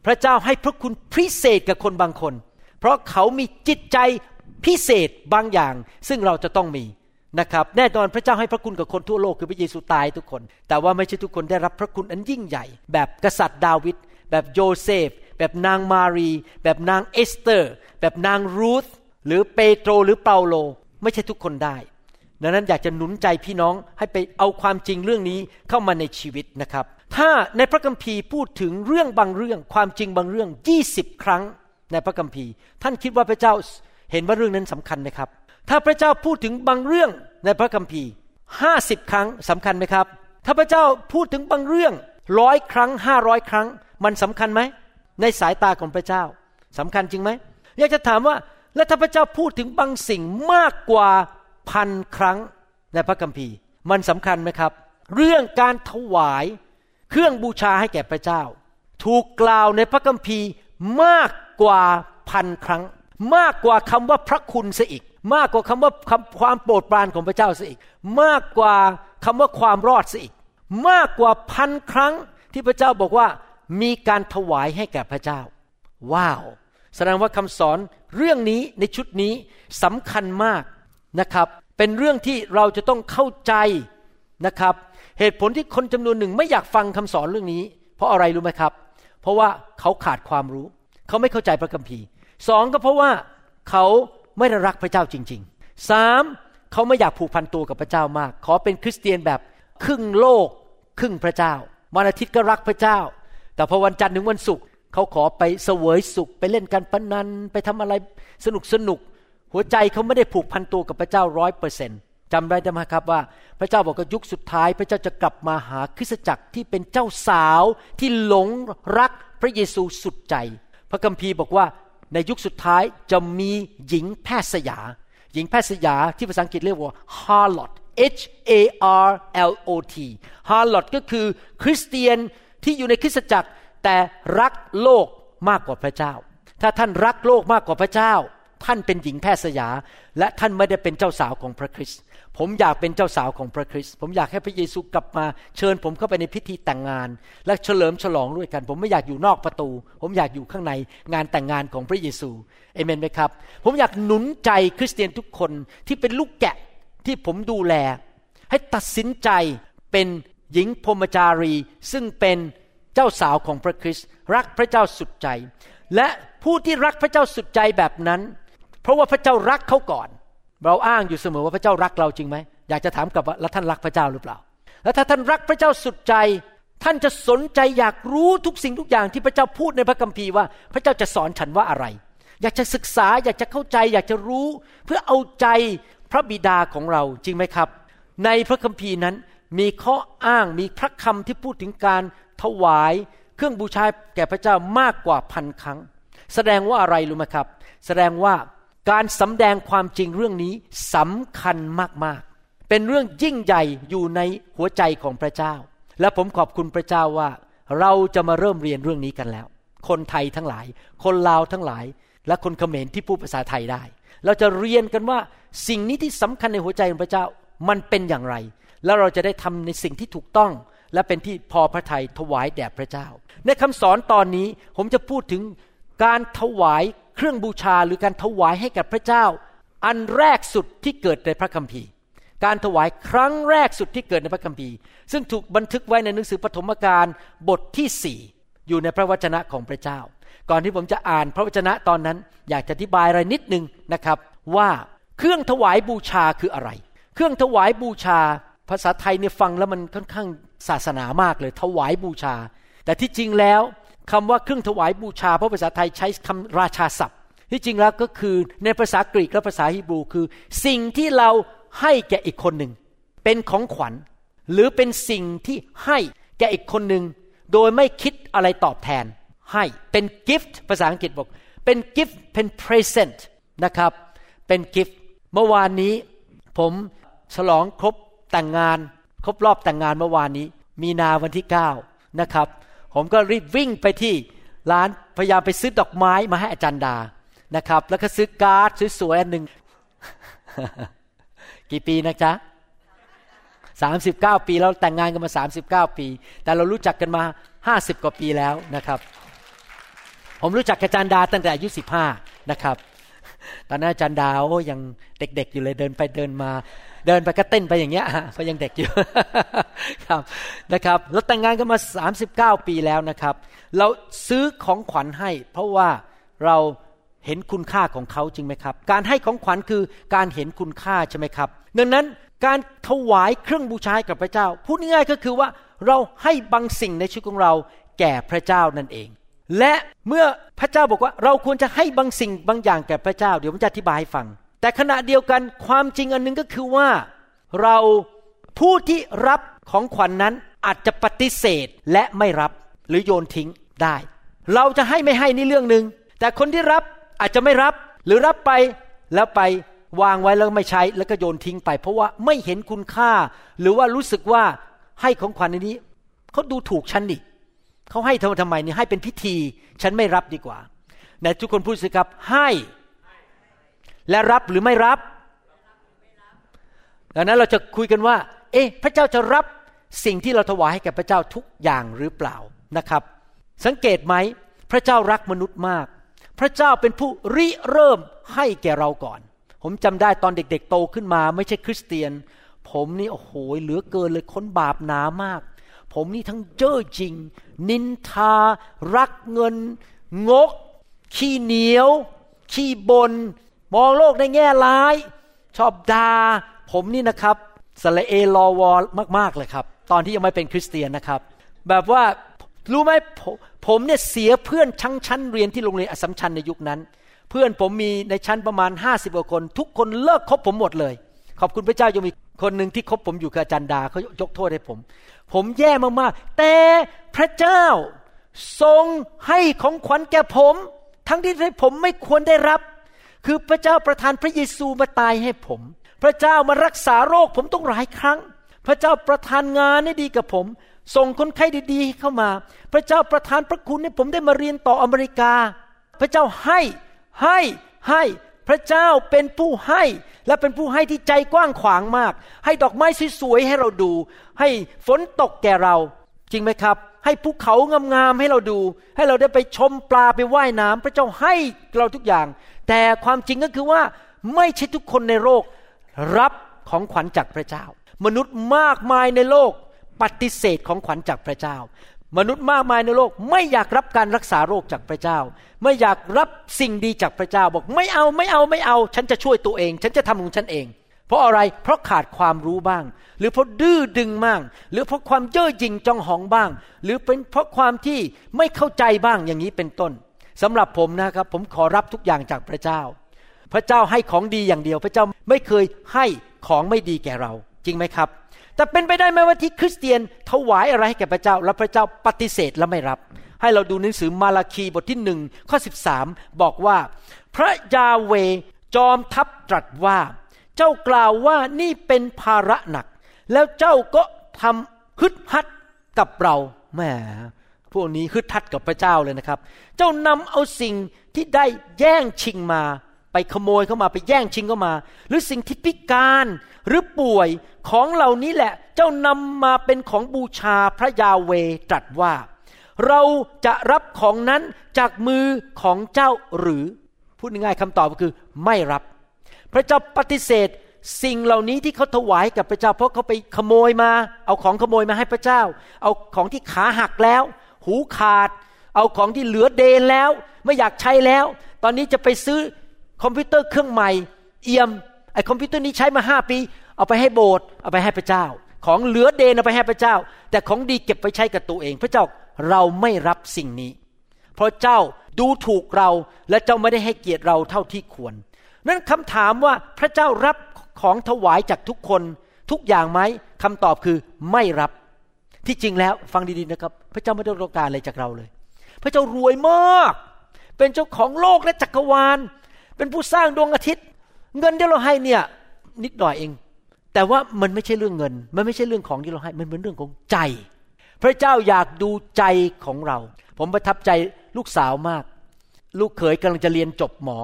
พระเจ้าให้พระคุณพิเศษกับคนบางคน เพราะเขามีจิตใจพิเศษบางอย่าง ซึ่งเราจะต้องมี นะครับแน่นอนพระเจ้าให้พระคุณกับคนทั่วโลกคือพระเยซูตายทุกคน แต่ว่าไม่ใช่ทุกคนได้รับพระคุณอันยิ่งใหญ่ แบบกษัตริย์ดาวิดแบบโยเซฟ แบบนางมารี แบบนางเอสเตอร์ แบบนางรูธหรือเปโตรหรือเปาโล ไม่ใช่ทุกคนได้ ดังนั้นอยากจะหนุนใจพี่น้องให้ไปเอาความจริงเรื่องนี้เข้ามาในชีวิตนะครับ ถ้าในพระคัมภีร์พูดถึงเรื่องบางเรื่อง ความจริงบางเรื่อง 20 ครั้งในพระคัมภีร์ ท่านคิดว่าพระเจ้าเห็นว่าเรื่องนั้นสำคัญไหมครับ ถ้าพระเจ้าพูดถึงบางเรื่องในพระคัมภีร์ห้าสิบครั้งสำคัญไหมครับ ถ้าพระเจ้าพูดถึงบางเรื่องร้อยครั้งห้าร้อยครั้ง มันสำคัญไหม ในสายตาของพระเจ้าสำคัญจริงไหม อยากจะถามว่า แล้วถ้าพระเจ้าพูดถึงบางสิ่งมากกว่าพันครั้งในพระคัมภีร์ มันสำคัญไหมครับ เรื่องการถวายเครื่องบูชาให้แก่พระเจ้า ถูกกล่าวในพระคัมภีร์มากกว่าพันครั้ง มากกว่าคำว่าพระคุณซะอีก มากกว่าคำว่าคำความโปรดปรานของพระเจ้าซะอีก มากกว่าคำว่าความรอดซะอีก มากกว่าพันครั้งที่พระเจ้าบอกว่ามีการถวายให้แก่พระเจ้า ว้าว แสดงว่าคำสอนเรื่องนี้ในชุดนี้สำคัญมากนะครับ เป็นเรื่องที่เราจะต้องเข้าใจนะครับ เหตุผลที่คนจำนวนหนึ่งไม่อยากฟังคำสอนเรื่องนี้ เพราะอะไรรู้ไหมครับ เพราะว่าเขาขาดความรู้ เขาไม่เข้าใจพระคัมภีร์สองก็เพราะว่าเขา ไม่ได้รักพระเจ้าจริงๆสามเขาไม่อยากผูกพันตัวกับพระเจ้ามาก ขอเป็นคริสเตียนแบบครึ่งโลก ครึ่งพระเจ้าวันอาทิตย์ก็รักพระเจ้า แต่พอวันจันทร์ถึงวันศุกร์เขาขอไปเสวยสุขไปเล่นการพนันไปทำอะไรสนุกสนุกหัวใจเขาไม่ได้ผูกพันตัวกับพระเจ้าร้อยเปอร์เซ็นต์จำได้ไหมครับว่า พระเจ้าบอกว่ายุคสุดท้าย พระเจ้าจะกลับมาหาคริสตจักรที่เป็นเจ้าสาวที่หลงรักพระเยซูสุดใจ พระคัมภีร์บอกว่า ในยุคสุดท้ายจะมีหญิงแพทย์สยา หญิงแพทย์สยาที่ภาษาอังกฤษเรียกว่า harlot H A R L O T harlot ก็คือคริสเตียนที่อยู่ในคริสตจักรแต่รักโลกมากกว่าพระเจ้า ถ้าท่านรักโลกมากกว่าพระเจ้า ท่านเป็นหญิงแพทย์สยา และท่านไม่ได้เป็นเจ้าสาวของพระคริสต์ ผมอยากเป็นเจ้าสาวของพระคริสต์ผมอยากให้พระเยซูกลับมาเชิญผมเข้าไปในพิธีแต่งงาน และเฉลิมฉลองด้วยกัน ผมไม่อยากอยู่นอกประตู ผมอยากอยู่ข้างในงานแต่งงานของพระเยซูเอเมนไหมครับ ผมอยากหนุนใจคริสเตียนทุกคนที่เป็นลูกแกะที่ผมดูแล ให้ตัดสินใจเป็นหญิงพรมจารี ซึ่งเป็นเจ้าสาวของพระคริสต์รักพระเจ้าสุดใจ และผู้ที่รักพระเจ้าสุดใจแบบนั้น เพราะว่าพระเจ้ารักเขาก่อน เราอ้างอยู่เสมอว่าพระเจ้ารักเราจริงไหมอยากจะถามกลับว่าแล้วท่านรักพระเจ้าหรือเปล่า แล้วถ้าท่านรักพระเจ้าสุดใจ ท่านจะสนใจอยากรู้ทุกสิ่งทุกอย่างที่พระเจ้าพูดในพระคัมภีร์ว่าพระเจ้าจะสอนฉันว่าอะไร อยากจะศึกษาอยากจะเข้าใจ อยากจะรู้ เพื่อเอาใจพระบิดาของเราจริงไหมครับ ในพระคัมภีร์นั้นมีข้ออ้างมีพระคำที่พูดถึงการถวายเครื่องบูชาแก่พระเจ้ามากกว่าพันครั้ง แสดงว่าอะไรรู้ไหมครับ แสดงว่า การสำแดงความจริงเรื่องนี้สำคัญมากๆ เป็นเรื่องยิ่งใหญ่อยู่ในหัวใจของพระเจ้า และผมขอบคุณพระเจ้าว่า เราจะมาเริ่มเรียนเรื่องนี้กันแล้ว คนไทยทั้งหลาย คนลาวทั้งหลาย และคนเขมรที่พูดภาษาไทยได้ เราจะเรียนกันว่าสิ่งนี้ที่สำคัญในหัวใจของพระเจ้ามันเป็นอย่างไร แล้วเราจะได้ทำในสิ่งที่ถูกต้อง และเป็นที่พอพระทัยถวายแด่พระเจ้า ในคำสอนตอนนี้ผมจะพูดถึงการถวาย เครื่องบูชาหรือการถวายให้กับพระเจ้า อันแรกสุดที่เกิดในพระคัมภีร์ การถวายครั้งแรกสุดที่เกิดในพระคัมภีร์ ซึ่งถูกบันทึกไว้ในหนังสือปฐมกาลบทที่สี่อยู่ในพระวจนะของพระเจ้า ก่อนที่ผมจะอ่านพระวจนะตอนนั้น อยากจะอธิบายอะไรนิดนึงนะครับ ว่าเครื่องถวายบูชาคืออะไร เครื่องถวายบูชา ภาษาไทยเนี่ยฟังแล้วมันค่อนข้างศาสนามากเลยถวายบูชา แต่ที่จริงแล้ว คำว่าเครื่องถวายบูชาเพราะภาษาไทยใช้คำราชาศัพท์ ที่จริงแล้วก็คือในภาษากรีกและภาษาฮีบรูคือ สิ่งที่เราให้แก่อีกคนหนึ่ง เป็นของขวัญ หรือเป็นสิ่งที่ให้แก่อีกคนหนึ่ง โดยไม่คิดอะไรตอบแทน ให้เป็นกิฟต์ภาษาอังกฤษบอก เป็นกิฟต์เป็น present นะครับ เป็นกิฟต์เมื่อวานนี้ ผมฉลองครบแต่งงาน ครบรอบแต่งงานเมื่อวานนี้ มีนาวันที่ 9 นะครับ ผมก็รีบวิ่งไปที่ร้านพยายามไปซื้อดอกไม้มาให้อาจารย์ดานะครับ แล้วก็ซื้อการ์ดสวยๆอันหนึ่งกี่ปีนะจ๊ะสามสิบเก้าปีเราแต่งงานกันมาสามสิบเก้าปี แต่เรารู้จักกันมาห้าสิบกว่าปีแล้วนะครับ ผมรู้จักอาจารย์ดาตั้งแต่อายุสิบห้านะครับ ตอนนั้นอาจารย์ดาโอ้ยังเด็กๆอยู่เลยเดินไปเดินมา เดินไปก็เต้นไปอย่างเงี้ยเพราะยังเด็กอยู่ครับนะครับเราแต่งงานกันมา 39 ปีแล้วนะครับ เราซื้อของขวัญให้ เพราะว่าเราเห็นคุณค่าของเขาจริงไหมครับ การให้ของขวัญคือการเห็นคุณค่าใช่ไหมครับ ดังนั้นการถวายเครื่องบูชากับพระเจ้า พูดง่ายๆก็คือว่าเราให้บางสิ่งในชีวิตของเราแก่พระเจ้านั่นเอง และเมื่อพระเจ้าบอกว่าเราควรจะให้บางสิ่งบางอย่างแก่พระเจ้า เดี๋ยวผมจะอธิบายให้ฟัง แต่ขณะเดียวกันความจริงอันนึงก็คือว่า เราผู้ที่รับของขวัญนนั้นอาจจะปฏิเสธและไม่รับหรือโยนทิ้งได้ เราจะให้ไม่ให้นี่เรื่องหนึ่งแต่คนที่รับอาจจะไม่รับหรือรับไปแล้วไปวางไว้แล้วไม่ใช้แล้วก็โยนทิ้งไป เพราะว่าไม่เห็นคุณค่า หรือว่ารู้สึกว่าให้ของขวัญในนี้เขาดูถูกฉันนี่เขาให้ทำทำไมนี่ให้เป็นพิธี ฉันไม่รับดีกว่าในทุกคนพูดสิครับให้ และรับหรือไม่รับ ดังนั้นเราจะคุยกันว่า เอ๊ะ พระเจ้าจะรับสิ่งที่เราถวายให้แก่พระเจ้าทุกอย่างหรือเปล่านะครับ สังเกตไหม พระเจ้ารักมนุษย์มาก พระเจ้าเป็นผู้ริเริ่มให้แก่เราก่อน ผมจำได้ตอนเด็กๆ โตขึ้นมา ไม่ใช่คริสเตียน ผมนี่โอ้โหเหลือเกินเลยค้นบาปหนามาก ผมนี่ทั้งเจ้อจริง นินทา รักเงิน งก ขี้เหนียว ขี้บน มองโลกในแง่ร้าย ชอบดา่าผมนี่นะครับสละเอลอวอลมากๆเลยครับ ตอนที่ยังไม่เป็นคริสเตียนนะครับ แบบว่ารู้ไหมผมผมเนี่ยเสียเพื่อนชั้นชั้นเรียนที่โรงเรียนอสมชัญในยุคนั้น เพื่อนผมมีในชั้นประมาณห้าสิบกว่าคน ทุกคนเลิกคบผมหมดเลย ขอบคุณพระเจ้ายังมีคนหนึ่งที่คบผมอยู่กับอาจารย์ดาเขายกโทษให้ผม ผมแย่มากๆ แต่พระเจ้าทรงให้ของขวัญแก่ผม ทั้งที่ผมไม่ควรได้รับ คือพระเจ้าประทานพระเยซูมาตายให้ผม พระเจ้ามารักษาโรคผมต้องหลายครั้ง พระเจ้าประทานงานให้ดีกับผม ส่งคนไข้ดีๆเข้ามา พระเจ้าประทานพระคุณให้ผมได้มาเรียนต่ออเมริกา พระเจ้าให้ให้ให้พระเจ้าเป็นผู้ให้และเป็นผู้ให้ที่ใจกว้างขวางมาก ให้ดอกไม้สวยๆให้เราดู ให้ฝนตกแก่เรา จริงไหมครับ ให้ภูเขางามๆให้เราดู ให้เราได้ไปชมปลาไปไว่ายน้ำพระเจ้าให้เราทุกอย่าง แต่ความจริงก็คือว่าไม่ใช่ทุกคนในโลกรับของขวัญจากพระเจ้า มนุษย์มากมายในโลกปฏิเสธของขวัญจากพระเจ้า มนุษย์มากมายในโลกไม่อยากรับการรักษาโรคจากพระเจ้า ไม่อยากรับสิ่งดีจากพระเจ้า บอกไม่เอาไม่เอาไม่เอา ฉันจะช่วยตัวเอง ฉันจะทำของฉันเอง เพราะอะไรเพราะขาดความรู้บ้าง หรือเพราะดื้อดึงบ้าง หรือเพราะความเย่อหยิ่งจองหองบ้าง หรือเป็นเพราะความที่ไม่เข้าใจบ้างอย่างนี้เป็นต้น สำหรับผมนะครับ ผมขอรับทุกอย่างจากพระเจ้า พระเจ้าให้ของดีอย่างเดียว พระเจ้าไม่เคยให้ของไม่ดีแก่เรา จริงไหมครับ แต่เป็นไปได้ไหมว่าที่คริสเตียนถวายอะไรให้แก่พระเจ้า แล้วพระเจ้าปฏิเสธและไม่รับ ให้เราดูหนังสือมาราคีบทที่หนึ่งข้อ13 บอกว่า พระยาเวจอมทัพตรัสว่า เจ้ากล่าวว่านี่เป็นภาระหนัก แล้วเจ้าก็ทำฮึดฮัดกับเราแหม พวกนี้ฮึดฮัดกับพระเจ้าเลยนะครับ เจ้านำเอาสิ่งที่ได้แย่งชิงมา ไปขโมยเข้ามาไปแย่งชิงเข้ามา หรือสิ่งที่พิการหรือป่วยของเหล่านี้แหละ เจ้านำมาเป็นของบูชาพระยาเวตรัสว่า เราจะรับของนั้นจากมือของเจ้าหรือพูดง่ายๆคำตอบก็คือไม่รับ พระเจ้าปฏิเสธสิ่งเหล่านี้ที่เขาถวายกับพระเจ้า เพราะเขาไปขโมยมา เอาของขโมยมาให้พระเจ้า เอาของที่ขาหักแล้ว หูขาด เอาของที่เหลือเดนแล้ว ไม่อยากใช้แล้ว ตอนนี้จะไปซื้อคอมพิวเตอร์เครื่องใหม่ เอี่ยมไอ้คอมพิวเตอร์นี้ใช้มาห้าปี เอาไปให้โบสถ์เอาไปให้พระเจ้า ของเหลือเดนเอาไปให้พระเจ้า แต่ของดีเก็บไปใช้กับตัวเอง พระเจ้าเราไม่รับสิ่งนี้ เพราะเจ้าดูถูกเราและเจ้าไม่ได้ให้เกียรติเราเท่าที่ควร นั้นคำถามว่าพระเจ้ารับของถวายจากทุกคนทุกอย่างไหมคำตอบคือไม่รับ ที่จริงแล้วฟังดีๆนะครับ พระเจ้าไม่ต้องการอะไรจากเราเลย พระเจ้ารวยมาก เป็นเจ้าของโลกและจักรวาล เป็นผู้สร้างดวงอาทิตย์ เงินที่เราให้เนี่ยนิดหน่อยเอง แต่ว่ามันไม่ใช่เรื่องเงิน มันไม่ใช่เรื่องของที่เราให้ มันเป็นเรื่องของใจ พระเจ้าอยากดูใจของเรา ผมประทับใจลูกสาวมาก ลูกเขยกำลังจะเรียนจบหมอ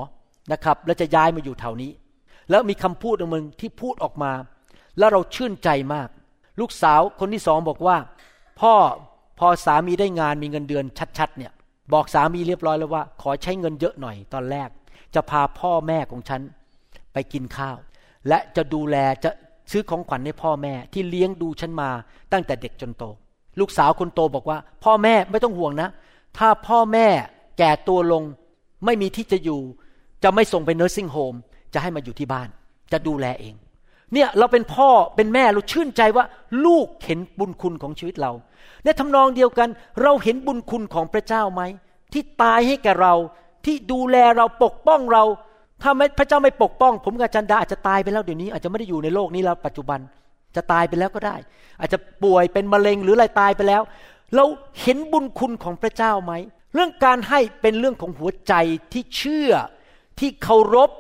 นะครับ แล้วจะย้ายมาอยู่แถวนี้ แล้วมีคำพูดหนึ่งที่พูดออกมา แล้วเราชื่นใจมาก ลูกสาวคนที่สองบอกว่า พ่อพอสามีได้งานมีเงินเดือนชัดๆเนี่ย บอกสามีเรียบร้อยแล้วว่า ขอใช้เงินเยอะหน่อยตอนแรก จะพาพ่อแม่ของฉันไปกินข้าว และจะดูแลจะซื้อของขวัญให้พ่อแม่ที่เลี้ยงดูฉันมาตั้งแต่เด็กจนโต ลูกสาวคนโตบอกว่า พ่อแม่ไม่ต้องห่วงนะ ถ้าพ่อแม่แก่ตัวลงไม่มีที่จะอยู่ จะไม่ส่งไปเนอร์ซิ่งโฮมจะให้มาอยู่ที่บ้าน จะดูแลเอง เนี่ยเราเป็นพ่อเป็นแม่เราชื่นใจว่าลูกเห็นบุญคุณของชีวิตเรา ในทำนองเดียวกัน เราเห็นบุญคุณของพระเจ้าไหม ที่ตายให้แก่เราที่ดูแลเราปกป้องเรา ถ้าไม่พระเจ้าไม่ปกป้อง ผมกับจันดาอาจจะตายไปแล้วเดี๋ยวนี้ อาจจะไม่ได้อยู่ในโลกนี้แล้วปัจจุบันจะตายไปแล้วก็ได้ อาจจะป่วยเป็นมะเร็งหรืออะไรตายไปแล้ว เราเห็นบุญคุณของพระเจ้าไหม เรื่องการให้เป็นเรื่องของหัวใจที่เชื่อที่เคารพ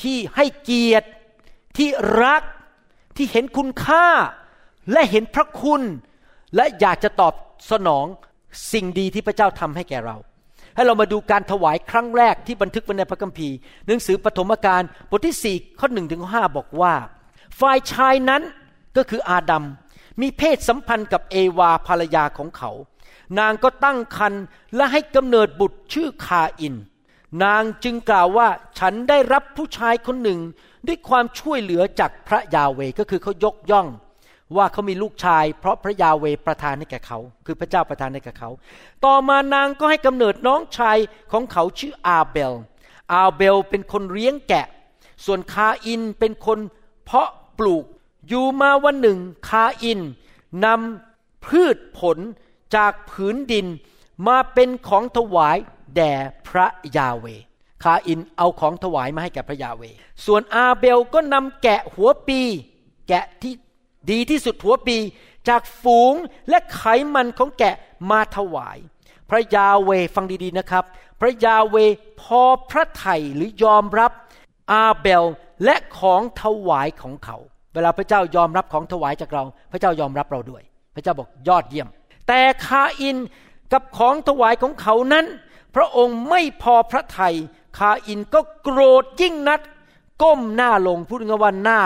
ที่ให้เกียรติ ที่รักที่เห็นคุณค่า และเห็นพระคุณ และอยากจะตอบสนองสิ่งดีที่พระเจ้าทำให้แก่เรา ให้เรามาดูการถวายครั้งแรกที่บันทึกไว้ในพระคัมภีร์ หนังสือปฐมกาลบทที่สี่ข้อหนึ่งถึงห้าบอกว่า ฝ่ายชายนั้นก็คืออาดัมมีเพศสัมพันธ์กับเอวาภรรยาของเขา นางก็ตั้งครรภ์และให้กำเนิดบุตรชื่อคาอิน นางจึงกล่าวว่าฉันได้รับผู้ชายคนหนึ่ง ด้วยความช่วยเหลือจากพระยาเวก็คือเขายกย่องว่าเขามีลูกชาย เพราะพระยาเวประทานให้แก่เขา คือพระเจ้าประทานให้แก่เขา ต่อมานางก็ให้กำเนิดน้องชายของเขาชื่ออาเบล อาเบลเป็นคนเลี้ยงแกะ ส่วนคาอินเป็นคนเพาะปลูก อยู่มาวันหนึ่งคาอินนำพืชผลจากผืนดินมาเป็นของถวายแด่พระยาห์เวห์ คาอินเอาของถวายมาให้แก่พระยาห์เวห์ ส่วนอาเบลก็นำแกะหัวปี แกะที่ดีที่สุดหัวปี จากฝูงและไขมันของแกะมาถวาย พระยาเวฟังดีๆนะครับ พระยาเวพอพระไทยหรือยอมรับอาเบลและของถวายของเขา เวลาพระเจ้ายอมรับของถวายจากเรา พระเจ้ายอมรับเราด้วย พระเจ้าบอกยอดเยี่ยม แต่คาอินกับของถวายของเขานั้น พระองค์ไม่พอพระทัย คาอินก็โกรธยิ่งนัก ก้มหน้าลงพูดง่ายว่าหน้า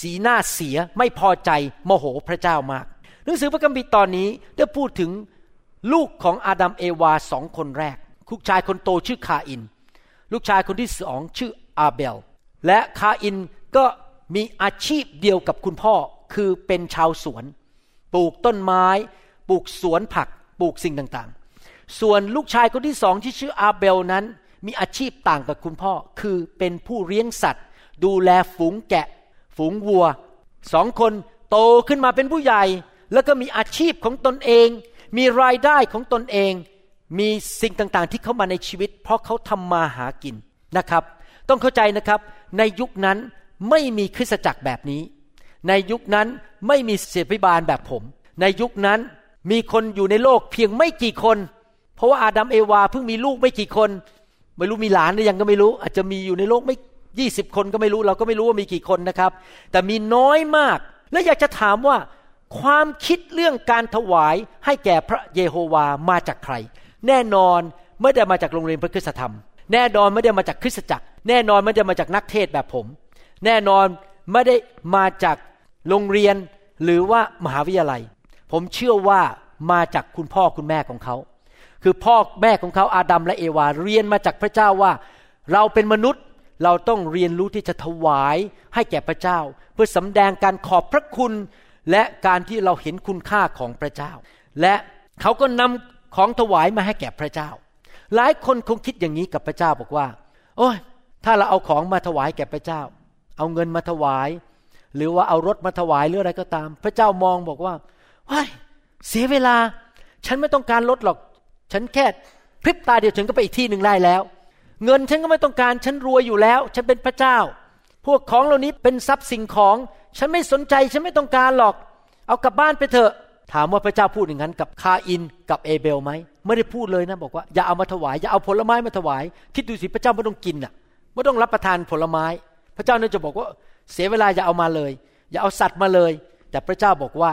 สีหน้าเสียไม่พอใจโมโหพระเจ้ามาก หนังสือพระคัมภีร์ตอนนี้ได้พูดถึงลูกของอาดัมเอวาสองคนแรก ลูกชายคนโตชื่อคาอิน ลูกชายคนที่สองชื่ออาเบล และคาอินก็มีอาชีพเดียวกับคุณพ่อคือเป็นชาวสวน ปลูกต้นไม้ ปลูกสวนผัก ปลูกสิ่งต่างๆ ส่วนลูกชายคนที่สองที่ชื่ออาเบลนั้น มีอาชีพต่างกับคุณพ่อ คือเป็นผู้เลี้ยงสัตว์ ดูแลฝูงแกะ ฝูงวัวสองคนโตขึ้นมาเป็นผู้ใหญ่ แล้วก็มีอาชีพของตนเอง มีรายได้ของตนเอง มีสิ่งต่างๆ ที่เข้ามาในชีวิต เพราะเขาทำมาหากินนะครับ ต้องเข้าใจนะครับ ในยุคนั้นไม่มีคริสตจักรแบบนี้ ในยุคนั้นไม่มีเสพิบาลแบบผม ในยุคนั้นมีคนอยู่ในโลกเพียงไม่กี่คน เพราะว่าอาดัมเอวาเพิ่งมีลูกไม่กี่คน ไม่รู้มีหลานหรือยังก็ไม่รู้ อาจจะมีอยู่ในโลกไม่ยี่สิบคนก็ไม่รู้ เราก็ไม่รู้ว่ามีกี่คนนะครับ แต่มีน้อยมาก และอยากจะถามว่า ความคิดเรื่องการถวายให้แก่พระเยโฮวามาจากใคร แน่นอนไม่ได้มาจากโรงเรียนพระคุณธรรม แน่นอนไม่ได้มาจากคริสตจักร แน่นอนไม่ได้มาจากนักเทศแบบผม แน่นอนไม่ได้มาจากโรงเรียนหรือว่ามหาวิทยาลัย ผมเชื่อว่ามาจากคุณพ่อคุณแม่ของเขา คือพ่อแม่ของเขาอาดัมและเอวาเรียนมาจากพระเจ้าว่า เราเป็นมนุษย์เราต้องเรียนรู้ที่จะถวายให้แก่พระเจ้า เพื่อสำแดงการขอบพระคุณ และการที่เราเห็นคุณค่าของพระเจ้า และเขาก็นำของถวายมาให้แก่พระเจ้า หลายคนคงคิดอย่างนี้กับพระเจ้าบอกว่า โอ้ยถ้าเราเอาของมาถวายแก่พระเจ้า เอาเงินมาถวาย หรือว่าเอารถมาถวายหรืออะไรก็ตาม พระเจ้ามองบอกว่าว้ายเสียเวลา ฉันไม่ต้องการรถหรอก ฉันแค่พริบตาเดียวฉันก็ไปอีกที่หนึ่งได้แล้ว เงินฉันก็ไม่ต้องการฉันรวยอยู่แล้ว ฉันเป็นพระเจ้า พวกของเหล่านี้เป็นทรัพย์สิ่งของ ฉันไม่สนใจฉันไม่ต้องการหรอก เอากลับบ้านไปเถอะ ถามว่าพระเจ้าพูดอย่างนั้นกับคาอินกับเอเบลไหมไม่ได้พูดเลยนะบอกว่าอย่าเอามาถวายอย่าเอาผลไม้มาถวาย คิดดูสิพระเจ้าไม่ต้องกินอะไม่ต้องรับประทานผลไม้ พระเจ้าเนี่ยจะบอกว่าเสียเวลาอย่าเอามาเลย อย่าเอาสัตว์มาเลย แต่พระเจ้าบอกว่า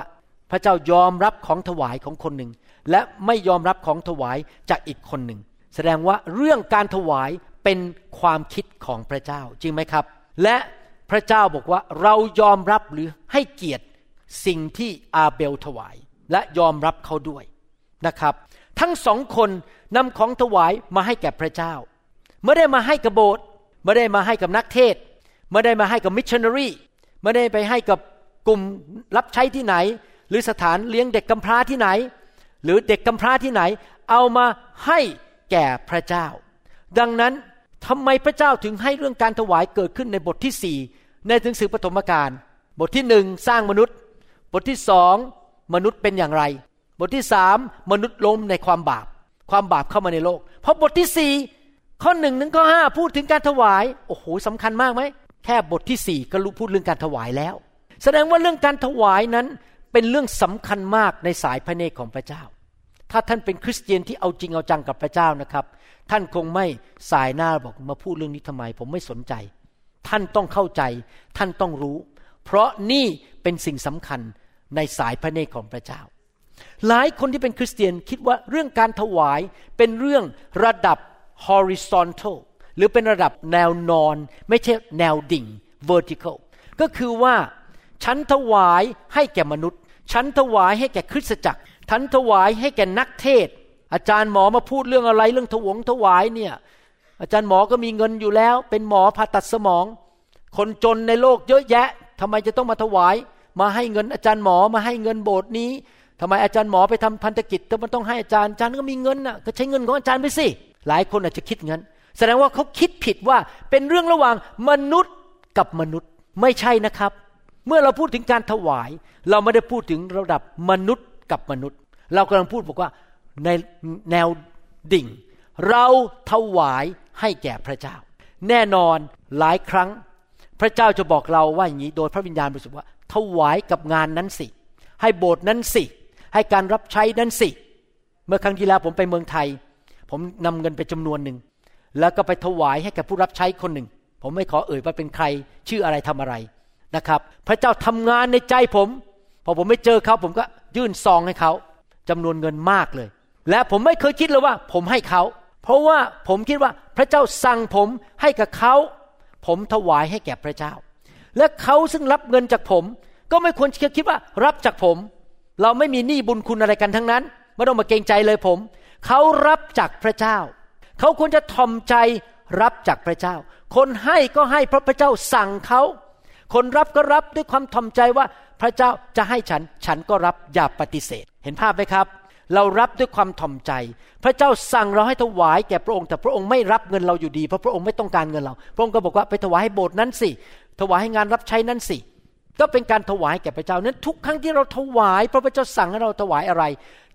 พระเจ้ายอมรับของถวายของคนหนึ่ง และไม่ยอมรับของถวายจากอีกคนหนึ่ง แสดงว่าเรื่องการถวายเป็นความคิดของพระเจ้าจริงไหมครับ และพระเจ้าบอกว่าเรายอมรับหรือให้เกียรติสิ่งที่อาเบลถวาย และยอมรับเขาด้วยนะครับ ทั้งสองคนนำของถวายมาให้แก่พระเจ้าไม่ได้มาให้กับโบสถ์ไม่ได้มาให้กับนักเทศไม่ได้มาให้กับมิชชันนารีไม่ได้ไปให้กับกลุ่มรับใช้ที่ไหน หรือสถานเลี้ยงเด็กกำพร้าที่ไหน หรือเด็กกำพร้าที่ไหน เอามาให้แก่พระเจ้า ดังนั้นทำไมพระเจ้าถึงให้เรื่องการถวายเกิดขึ้นในบทที่สี่ในหนังสือปฐมกาลบทที่หนึ่งสร้างมนุษย์ บทที่สองมนุษย์เป็นอย่างไร บทที่สามมนุษย์ล้มในความบาป ความบาปเข้ามาในโลก เพราะบทที่สี่ข้อหนึ่งถึงข้อห้าพูดถึงการถวาย โอ้โหสำคัญมากไหม แค่บทที่สี่ก็รู้พูดเรื่องการถวายแล้ว แสดงว่าเรื่องการถวายนั้นเป็นเรื่องสำคัญมากในสายพระเนตรของพระเจ้า ถ้าท่านเป็นคริสเตียนที่เอาจริงเอาจังกับพระเจ้านะครับ ท่านคงไม่สายหน้าบอกมาพูดเรื่องนี้ทำไม ผมไม่สนใจ ท่านต้องเข้าใจ ท่านต้องรู้ เพราะนี่เป็นสิ่งสำคัญในสายพระเนตรของพระเจ้า หลายคนที่เป็นคริสเตียนคิดว่าเรื่องการถวายเป็นเรื่องระดับ horizontal หรือเป็นระดับแนวนอน ไม่ใช่แนวดิ่ง vertical ก็คือว่า ฉันถวายให้แก่มนุษย์ ฉันถวายให้แก่คริสตจักรันถวายให้แก่นักเทศ อาจารย์หมอมาพูดเรื่องอะไรเรื่องถวงถวายเนี่ย อาจารย์หมอก็มีเงินอยู่แล้ว เป็นหมอผ่าตัดสมอง คนจนในโลกเยอะแยะทำไมจะต้องมาถวาย มาให้เงินอาจารย์หมอมาให้เงินโบสถ์นี้ทำไมอาจารย์หมอไปทำพันธกิจแต่มันต้องให้อาจารย์อาจารย์ก็มีเงินน่ะก็ใช้เงินของอาจารย์ไปสิหลายคนอาจจะคิดงั้น แสดงว่าเขาคิดผิดว่าเป็นเรื่องระหว่างมนุษย์กับมนุษย์ไม่ใช่นะครับ เมื่อเราพูดถึงการถวาย เราไม่ได้พูดถึงระดับมนุษย์กับมนุษย์ เรากำลังพูดบอกว่าในแนวดิ่ง เราถวายให้แก่พระเจ้า แน่นอนหลายครั้ง พระเจ้าจะบอกเราว่าอย่างนี้โดยพระวิญญาณบริสุทธิ์ว่า ถวายกับงานนั้นสิ ให้โบสถ์นั้นสิ ให้การรับใช้นั้นสิ เมื่อครั้งที่แล้วผมไปเมืองไทย ผมนำเงินไปจำนวนหนึ่งแล้วก็ไปถวายให้กับผู้รับใช้คนหนึ่ง ผมไม่ขอเอ่ยว่าเป็นใคร ชื่ออะไรทำอะไรนะครับ พระเจ้าทำงานในใจผม พอผมไม่เจอเขาผมก็ยื่นซองให้เขา จำนวนเงินมากเลย และผมไม่เคยคิดเลยว่า ผมให้เขา เพราะว่าผมคิดว่าพระเจ้าสั่งผมให้กับเขา ผมถวายให้แก่พระเจ้า และเขาซึ่งรับเงินจากผม ก็ไม่ควรคิดว่ารับจากผม เราไม่มีหนี้บุญคุณอะไรกันทั้งนั้นไม่ต้องมาเกรงใจเลยผม เขารับจากพระเจ้า เขาควรจะทอมใจรับจากพระเจ้า คนให้ก็ให้เพราะพระเจ้าสั่งเขา คนรับก็รับด้วยความทอมใจว่า ระเจ้าจะให้ฉันฉันก็รับอย่าปฏิเสธ เห็นภาพไหมครับ เรารับด้วยความถ่อมใจ พระเจ้าสั่งเราให้ถวายแก่พระองค์ แต่พระองค์ไม่รับเงินเราอยู่ดีเพราะพระองค์ไม่ต้องการเงินเรา พระองค์ก็บอกว่าไปถวายให้โบสถ์นั้นสิถวายให้งานรับใช้นั้นสิก็เป็นการถวายแก่พระเจ้านั้นทุกครั้งที่เราถวาย พระเจ้าสั่งให้เราถวายอะไร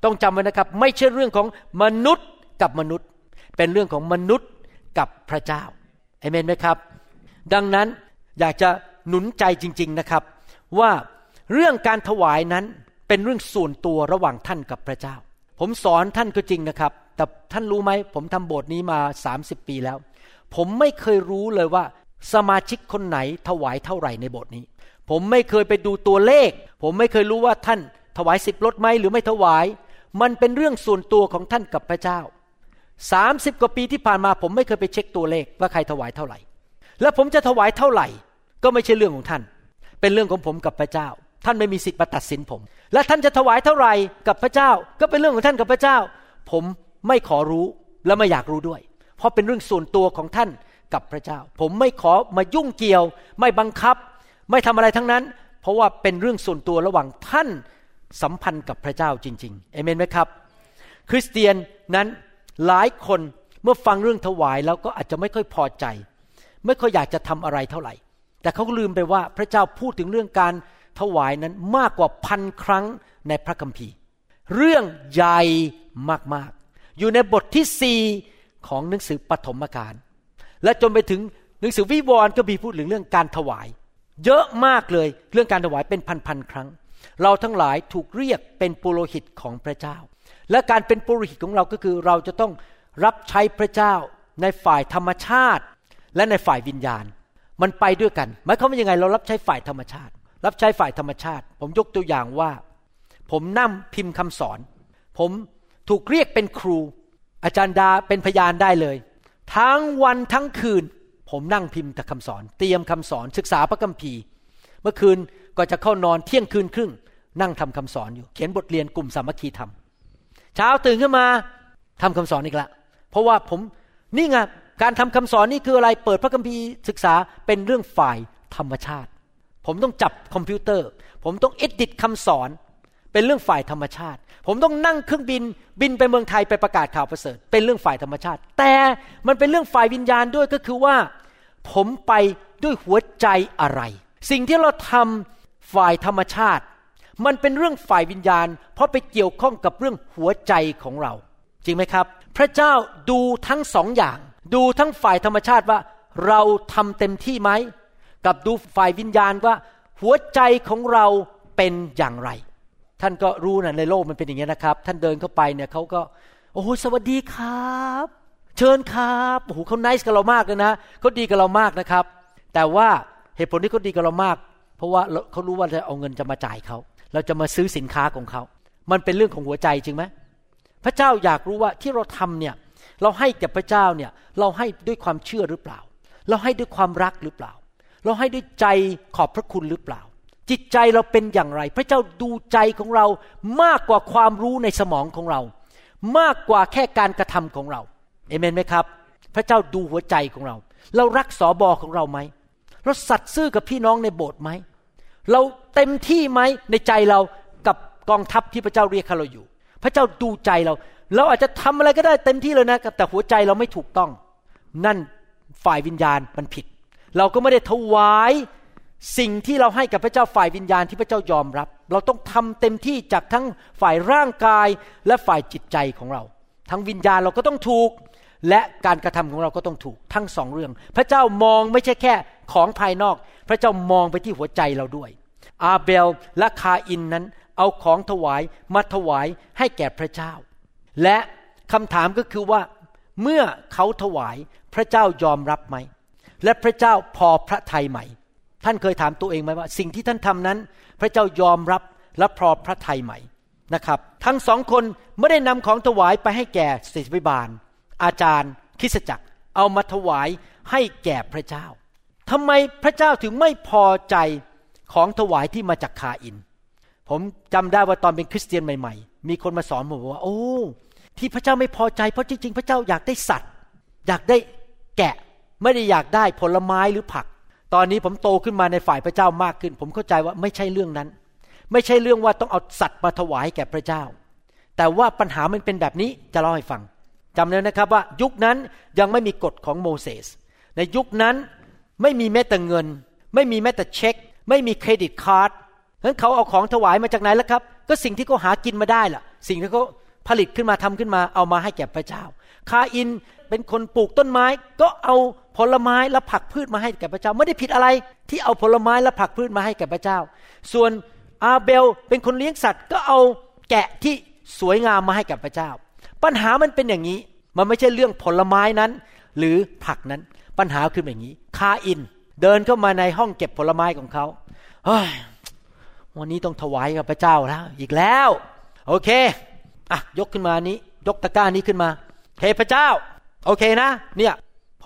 ต้องจำไว้นะครับ ไม่ใช่เรื่องของมนุษย์กับมนุษย์ เป็นเรื่องของมนุษย์กับพระเจ้าเอเมนไหมครับ ดังนั้นอยากจะหนุนใจจริง ๆนะครับ ว่า เรื่องการถวายนั้นเป็นเรื่องส่วนตัวระหว่างท่านกับพระเจ้า ผมสอนท่านก็จริงนะครับ แต่ท่านรู้ไหม ผมทำโบสถ์นี้มา 30 ปีแล้ว ผมไม่เคยรู้เลยว่า สมาชิกคนไหนถวายเท่าไหร่ในโบสถ์นี้ ผมไม่เคยไปดูตัวเลข ผมไม่เคยรู้ว่าท่านถวายสิบลดไหมหรือไม่ถวาย มันเป็นเรื่องส่วนตัวของท่านกับพระเจ้า30กว่าปีที่ผ่านมา ผมไม่เคยไปเช็คตัวเลขว่าใครถวายเท่าไหร่ และผมจะถวายเท่าไหร่ ก็ไม่ใช่เรื่องของท่าน เป็นเรื่องของผมกับพระเจ้า ท่านไม่มีสิทธิ์มาตัดสินผม และท่านจะถวายเท่าไหร่กับพระเจ้า ก็เป็นเรื่องของท่านกับพระเจ้า ผมไม่ขอรู้และไม่อยากรู้ด้วย เพราะเป็นเรื่องส่วนตัวของท่านกับพระเจ้า ผมไม่ขอมายุ่งเกี่ยว ไม่บังคับ ไม่ทำอะไรทั้งนั้น เพราะว่าเป็นเรื่องส่วนตัวระหว่างท่านสัมพันธ์กับพระเจ้าจริงๆเอเมนไหมครับ คริสเตียนนั้นหลายคนเมื่อฟังเรื่องถวายแล้วก็อาจจะไม่ค่อยพอใจ ไม่ค่อยอยากจะทำอะไรเท่าไหร่ แต่เขาลืมไปว่าพระเจ้าพูดถึงเรื่องการ ถวายนั้นมากกว่าพันครั้งในพระคัมภีร์ เรื่องใหญ่มากๆ อยู่ในบทที่สี่ของหนังสือปฐมกาลและจนไปถึงหนังสือวิวรณ์ก็มีพูดถึงเรื่องการถวาย เยอะมากเลยเรื่องการถวายเป็นพันๆครั้ง เราทั้งหลายถูกเรียกเป็นปุโรหิตของพระเจ้า และการเป็นปุโรหิตของเราก็คือ เราจะต้องรับใช้พระเจ้าในฝ่ายธรรมชาติ และในฝ่ายวิญญาณ มันไปด้วยกันหมายความว่ายังไงเรารับใช้ฝ่ายธรรมชาติ รับใช้ฝ่ายธรรมชาติ ผมยกตัวอย่างว่า ผมนั่งพิมพ์คำสอน ผมถูกเรียกเป็นครู อาจารย์ดาเป็นพยานได้เลย ทั้งวันทั้งคืน ผมนั่งพิมพ์แต่คำสอน เตรียมคำสอนศึกษาพระคัมภีร์ เมื่อคืนก็จะเข้านอนเที่ยงคืนครึ่ง นั่งทำคำสอนอยู่ เขียนบทเรียนกลุ่มสามัคคีธรรมเช้าตื่นขึ้นมาทำคำสอนอีกละ เพราะว่าผมนี่ไงการทำคำสอนนี่คืออะไรเปิดพระคัมภีร์ศึกษาเป็นเรื่องฝ่ายธรรมชาติ ผมต้องจับคอมพิวเตอร์ ผมต้องเอดิตคำสอน เป็นเรื่องฝ่ายธรรมชาติ ผมต้องนั่งเครื่องบินบินไปเมืองไทยไปประกาศข่าวประเสริฐ เป็นเรื่องฝ่ายธรรมชาติ แต่มันเป็นเรื่องฝ่ายวิญญาณด้วยก็คือว่า ผมไปด้วยหัวใจอะไร สิ่งที่เราทำฝ่ายธรรมชาติ มันเป็นเรื่องฝ่ายวิญญาณ เพราะไปเกี่ยวข้องกับเรื่องหัวใจของเรา จริงไหมครับ พระเจ้าดูทั้งสองอย่าง ดูทั้งฝ่ายธรรมชาติว่า เราทำเต็มที่ไหม กับดูฝ่ายวิญญาณว่า หัวใจของเราเป็นอย่างไร ท่านก็รู้นะในโลกมันเป็นอย่างนี้นะครับ ท่านเดินเข้าไปเนี่ยเขาก็โอ้โหสวัสดีครับ เชิญครับโอ้โหเขาไนส์กับเรามากเลยนะเขาดีกับเรามากนะครับ แต่ว่าเหตุผลที่เขาดีกับเรามาก เพราะว่าเขารู้ว่าจะเอาเงินจะมาจ่ายเขาเราจะมาซื้อสินค้าของเขา มันเป็นเรื่องของหัวใจจริงไหมพระเจ้าอยากรู้ว่าที่เราทำเนี่ย เราให้กับพระเจ้าเนี่ย เราให้ด้วยความเชื่อหรือเปล่า เราให้ด้วยความรักหรือเปล่า เราให้ด้วยใจขอบพระคุณหรือเปล่า จิตใจเราเป็นอย่างไร พระเจ้าดูใจของเรามากกว่าความรู้ในสมองของเรา มากกว่าแค่การกระทำของเราเอเมนไหมครับ พระเจ้าดูหัวใจของเรา เรารักสอบอของเราไหมเราสัตย์ซื่อกับพี่น้องในโบสถ์ไหมเราเต็มที่ไหมในใจเรากับกองทัพที่พระเจ้าเรียกเราอยู่ พระเจ้าดูใจเรา เราอาจจะทำอะไรก็ได้เต็มที่เลยนะแต่หัวใจเราไม่ถูกต้อง นั่นฝ่ายวิญญาณมันผิด เราก็ไม่ได้ถวายสิ่งที่เราให้กับพระเจ้าฝ่ายวิญญาณที่พระเจ้ายอมรับ เราต้องทำเต็มที่จากทั้งฝ่ายร่างกายและฝ่ายจิตใจของเรา ทั้งวิญญาณเราก็ต้องถูก และการกระทำของเราก็ต้องถูก ทั้งสองเรื่อง พระเจ้ามองไม่ใช่แค่ของภายนอก พระเจ้ามองไปที่หัวใจเราด้วย อาเบลและคาอินนั้น เอาของถวายมาถวายให้แก่พระเจ้า และคำถามก็คือว่า เมื่อเขาถวายพระเจ้ายอมรับไหม และพระเจ้าพอพระทัยไหม่ ท่านเคยถามตัวเองไหมว่า สิ่งที่ท่านทำนั้น พระเจ้ายอมรับและพอพระทัยไหม่นะครับ ทั้งสองคนไม่ได้นำของถวายไปให้แก่ศิษย์วิบาล อาจารย์คริสจักรเอามาถวายให้แก่พระเจ้าทำไมพระเจ้าถึงไม่พอใจของถวายที่มาจากคาอิน ผมจำได้ว่าตอนเป็นคริสเตียนใหม่ ๆ มีคนมาสอนผมว่า โอ้ ที่พระเจ้าไม่พอใจเพราะจริงๆ พระเจ้าอยากได้สัตว์ อยากได้แกะ ไม่ได้อยากได้ผลไม้หรือผัก ตอนนี้ผมโตขึ้นมาในฝ่ายพระเจ้ามากขึ้น ผมเข้าใจว่าไม่ใช่เรื่องนั้น ไม่ใช่เรื่องว่าต้องเอาสัตว์มาถวายแก่พระเจ้า แต่ว่าปัญหามันเป็นแบบนี้จะเล่าให้ฟังจำเลยนะครับว่ายุคนั้นยังไม่มีกฎของโมเสส ในยุคนั้นไม่มีแม้แต่เงิน ไม่มีแม้แต่เช็ค ไม่มีเครดิตการ์ดนั้นเขาเอาของถวายมาจากไหนล่ะครับ ก็สิ่งที่เขาหากินมาได้ล่ะ สิ่งที่เขาผลิตขึ้นมาทำขึ้นมาเอามาให้แก่พระเจ้า คาอินเป็นคนปลูกต้นไม้ก็เอา ผลไม้และผักพืชมาให้แก่พระเจ้า ไม่ได้ผิดอะไรที่เอาผลไม้และผักพืชมาให้แก่พระเจ้า ส่วนอาเบลเป็นคนเลี้ยงสัตว์ก็เอาแกะที่สวยงามมาให้แก่พระเจ้า ปัญหามันเป็นอย่างนี้ มันไม่ใช่เรื่องผลไม้นั้น หรือผักนั้น ปัญหาคืออย่างนี้ คาอิน เดินเข้ามาในห้องเก็บผลไม้ของเขาเฮ้ยวันนี้ต้องถวายกับพระเจ้าแล้ว อีกแล้ว โอเคอะยกขึ้นมานี้ ยกตะกร้านี้ขึ้นมาเทพระเจ้า โอเคนะ เนี่ย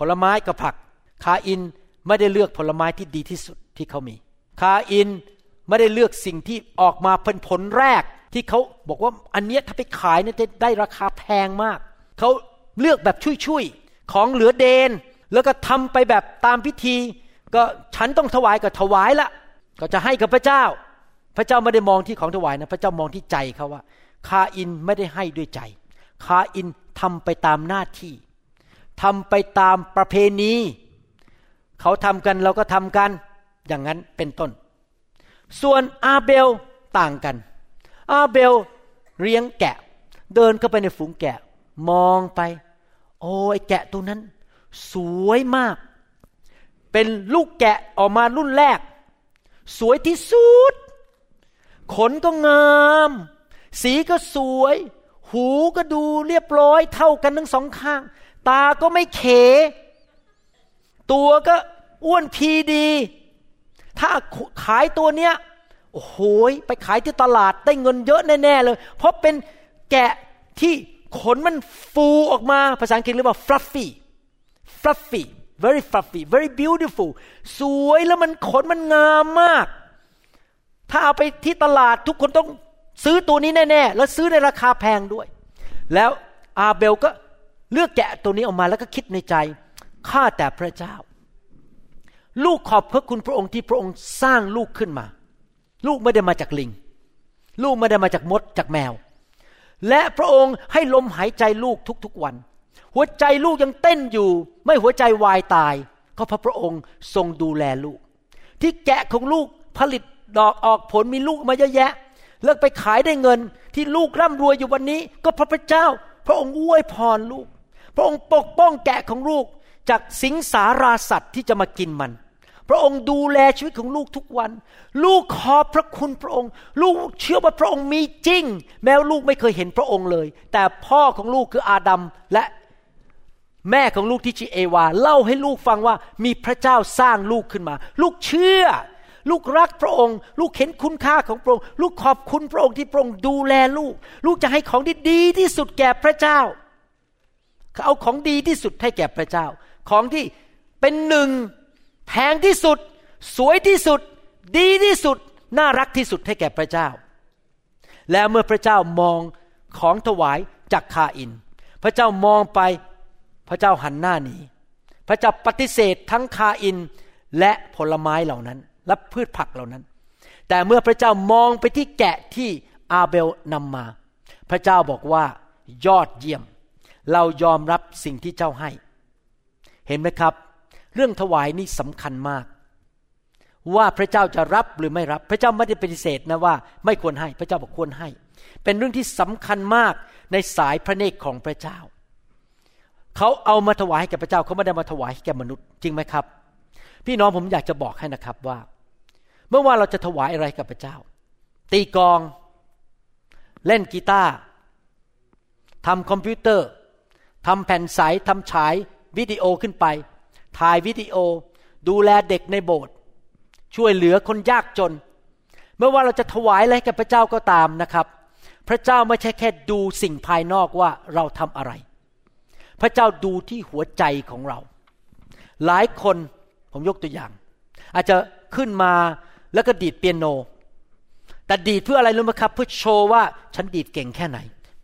ลไม้กับผัก คาอินไม่ได้เลือกผลไม้ที่ดีที่สุดที่เขามี คาอินไม่ได้เลือกสิ่งที่ออกมาเป็นผลแรกที่เขาบอกว่าอันเนี้ยถ้าไปขายเนี่ยจะได้ราคาแพงมาก เขาเลือกแบบชุยๆ ของเหลือเดน แล้วก็ทำไปแบบตามพิธี ก็ฉันต้องถวายก็ถวายละ ก็จะให้กับพระเจ้า พระเจ้าไม่ได้มองที่ของถวายนะ พระเจ้ามองที่ใจเขาว่า คาอินไม่ได้ให้ด้วยใจ คาอินทำไปตามหน้าที่ ทำไปตามประเพณี เขาทำกันเราก็ทำกันอย่างนั้นเป็นต้น ส่วนอาเบลต่างกัน อาเบลเลี้ยงแกะ เดินเข้าไปในฝูงแกะ มองไป โอ้ยแกะตัวนั้น สวยมาก เป็นลูกแกะออกมารุ่นแรก สวยที่สุด ขนก็งาม สีก็สวย หูก็ดูเรียบร้อยเท่ากันทั้งสองข้าง ตาก็ไม่เข ตัวก็อ้วนพีดี ถ้าขายตัวเนี้ยโอ้โหไปขายที่ตลาดได้เงินเยอะแน่ๆเลย เพราะเป็นแกะที่ขนมันฟูออกมาภาษาอังกฤษเรียกว่า fluffy fluffy very fluffy very beautiful สวยแล้วมันขนมันงามมาก ถ้าเอาไปที่ตลาดทุกคนต้องซื้อตัวนี้แน่ ๆ แล้วซื้อในราคาแพงด้วย แล้วอาเบลก็ เลือกแกะตัวนี้ออกมาแล้วก็คิดในใจข้าแต่พระเจ้า ลูกขอบพระคุณพระองค์ที่พระองค์สร้างลูกขึ้นมา ลูกไม่ได้มาจากลิง ลูกไม่ได้มาจากมดจากแมว และพระองค์ให้ลมหายใจลูกทุกๆวัน หัวใจลูกยังเต้นอยู่ ไม่หัวใจวายตาย ก็เพราะพระองค์ทรงดูแลลูก ที่แกะของลูกผลิตดอกออกผลมีลูกมาเยอะแยะ เลิกไปขายได้เงินที่ลูกร่ำรวยอยู่วันนี้ ก็เพราะพระเจ้า พระองค์อวยพรลูก พระองค์ปกป้องแกะของลูกจากสิงสาราสัตว์ที่จะมากินมัน พระองค์ดูแลชีวิตของลูกทุกวัน ลูกขอบพระคุณพระองค์ ลูกเชื่อว่าพระองค์มีจริง แม้ลูกไม่เคยเห็นพระองค์เลย แต่พ่อของลูกคืออาดัมและแม่ของลูกที่ชื่อเอวา เล่าให้ลูกฟังว่ามีพระเจ้าสร้างลูกขึ้นมา ลูกเชื่อ ลูกรักพระองค์ ลูกเห็นคุณค่าของพระองค์ ลูกขอบคุณพระองค์ที่พระองค์ดูแลลูก ลูกจะให้ของที่ดีที่สุดแก่พระเจ้า เขาเอาของดีที่สุดให้แก่พระเจ้า ของที่เป็นหนึ่งแพงที่สุด สวยที่สุด ดีที่สุด น่ารักที่สุดให้แก่พระเจ้า และเมื่อพระเจ้ามองของถวายจากคาอิน พระเจ้ามองไปพระเจ้าหันหน้าหนีพระเจ้าปฏิเสธทั้งคาอินและผลไม้เหล่านั้น และพืชผักเหล่านั้น แต่เมื่อพระเจ้ามองไปที่แกะที่อาเบลนำมา พระเจ้าบอกว่ายอดเยี่ยม เรายอมรับสิ่งที่เจ้าให้ เห็นไหมครับ เรื่องถวายนี่สำคัญมาก ว่าพระเจ้าจะรับหรือไม่รับ พระเจ้าไม่ได้ปฏิเสธนะว่า ไม่ควรให้พระเจ้าบอกควรให้ เป็นเรื่องที่สำคัญมากในสายพระเนตรของพระเจ้า เขาเอามาถวายให้แก่พระเจ้าเขาไม่ได้มาถวายให้แก่มนุษย์จริงไหมครับ พี่น้องผมอยากจะบอกให้นะครับว่า เมื่อว่าเราจะถวายอะไรกับพระเจ้า ตีกอง เล่นกีตาร์ทำคอมพิวเตอร์ ทำแผ่นใสทำฉายวิดีโอขึ้นไป ถ่ายวิดีโอ ดูแลเด็กในโบสถ์ช่วยเหลือคนยากจน เมื่อว่าเราจะถวายอะไรกับพระเจ้าก็ตามนะครับ พระเจ้าไม่ใช่แค่ดูสิ่งภายนอกว่าเราทำอะไร พระเจ้าดูที่หัวใจของเรา หลายคนผมยกตัวอย่าง อาจจะขึ้นมาแล้วก็ดีดเปียโน แต่ดีดเพื่ออะไรรู้ไหมครับ เพื่อโชว์ว่าฉันดีดเก่งแค่ไหน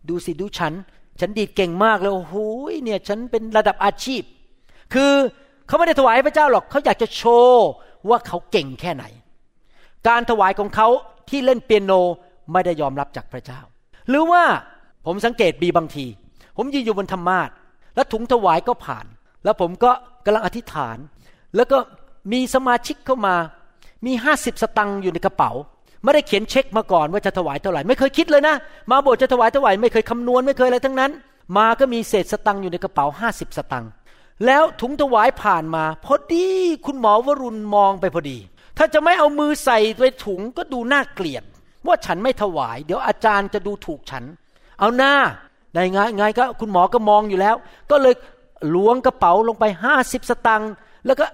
ดูสิดูฉัน ฉันดีดเก่งมากเลยโอ้โหเนี่ยฉันเป็นระดับอาชีพ คือเขาไม่ได้ถวายพระเจ้าหรอกเขาอยากจะโชว์ว่าเขาเก่งแค่ไหน การถวายของเขาที่เล่นเปียโนไม่ได้ยอมรับจากพระเจ้า หรือว่าผมสังเกตบีบางที ผมยืนอยู่บนธรรมาทแล้วถุงถวายก็ผ่าน แล้วผมก็กำลังอธิษฐาน แล้วก็มีสมาชิกเข้ามา มีห้าสิบสตังค์อยู่ในกระเป๋า ไม่ได้เขียนเช็คมาก่อนว่าจะถวายเท่าไหร่ไม่เคยคิดเลยนะ มาโบสถ์จะถวายเท่าไหร่ไม่เคยคำนวณไม่เคยอะไรทั้งนั้น มาก็มีเศษสตังค์อยู่ในกระเป๋าห้าสิบสตังค์แล้วถุงถวายผ่านมาพอดีคุณหมอวรุณมองไปพอดี ถ้าจะไม่เอามือใส่ไปถุงก็ดูน่าเกลียด ว่าฉันไม่ถวาย เดี๋ยวอาจารย์จะดูถูกฉัน เอาหน้าได้ไงไงก็คุณหมอก็มองอยู่แล้ว ก็เลยล้วงกระเป๋าลงไปห้าสิบสตังค์แล้วก็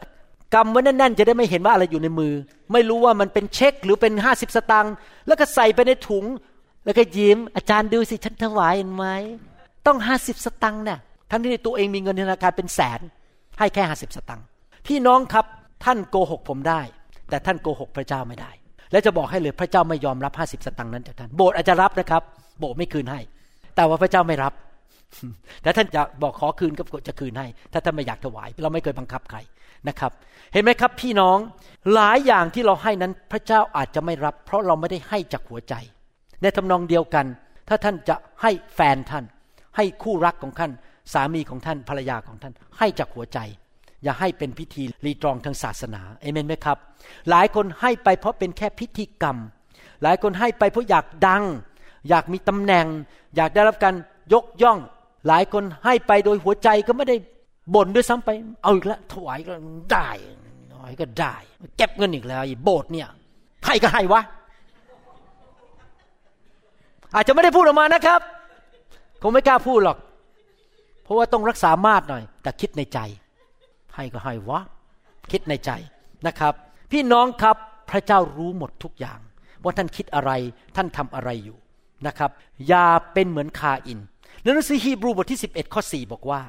กำไว้แน่นๆ จะได้ไม่เห็นว่าอะไรอยู่ในมือ ไม่รู้ว่ามันเป็นเช็คหรือเป็นห้าสิบสตังค์แล้วก็ใส่ไปในถุง แล้วก็ยิ้ม อาจารย์ดูสิฉันถวายเห็นไหมต้องห้าสิบสตังค์เนี่ยทั้งที่ตัวเองมีเงินธนาคารเป็นแสน ให้แค่ห้าสิบสตังค์พี่น้องครับท่านโกหกผมได้ แต่ท่านโกหกพระเจ้าไม่ได้ และจะบอกให้เลยพระเจ้าไม่ยอมรับห้าสิบสตังค์นั้นจากท่านโบสถ์อาจจะรับนะครับ โบสถ์ไม่คืนให้ แต่ว่าพระเจ้าไม่รับแต่ท่านจะบอกขอคืนก็จะคืนให้ ถ้าท่านไม่อยากถวาย เราไม่เคยบังคับใคร นะครับ เห็นไหมครับพี่น้องหลายอย่างที่เราให้นั้นพระเจ้าอาจจะไม่รับ เพราะเราไม่ได้ให้จากหัวใจ ในทำนองเดียวกัน ถ้าท่านจะให้แฟนท่าน ให้คู่รักของท่าน สามีของท่านภรรยาของท่าน ให้จากหัวใจ อย่าให้เป็นพิธีรีตรองทางศาสนาเอเมนไหมครับ หลายคนให้ไปเพราะเป็นแค่พิธีกรรม หลายคนให้ไปเพราะอยากดัง อยากมีตำแหน่ง อยากได้รับการยกย่อง หลายคนให้ไปโดยหัวใจก็ไม่ได้ บ่นด้วยซ้ำไป เอาอีกแล้วถวายก็ได้น้อยก็ได้ เก็บเงินอีกแล้วโบสถ์เนี่ยให้ก็ให้วะ อาจจะไม่ได้พูดออกมานะครับ คงไม่กล้าพูดหรอก เพราะว่าต้องรักษามาตรหน่อย แต่คิดในใจ ให้ก็ให้วะ คิดในใจนะครับ พี่น้องครับพระเจ้ารู้หมดทุกอย่าง ว่าท่านคิดอะไรท่านทำอะไรอยู่นะครับ อย่าเป็นเหมือนคาอินในหนังสือฮีบรูบทที่ 11 ข้อ 4 บอกว่า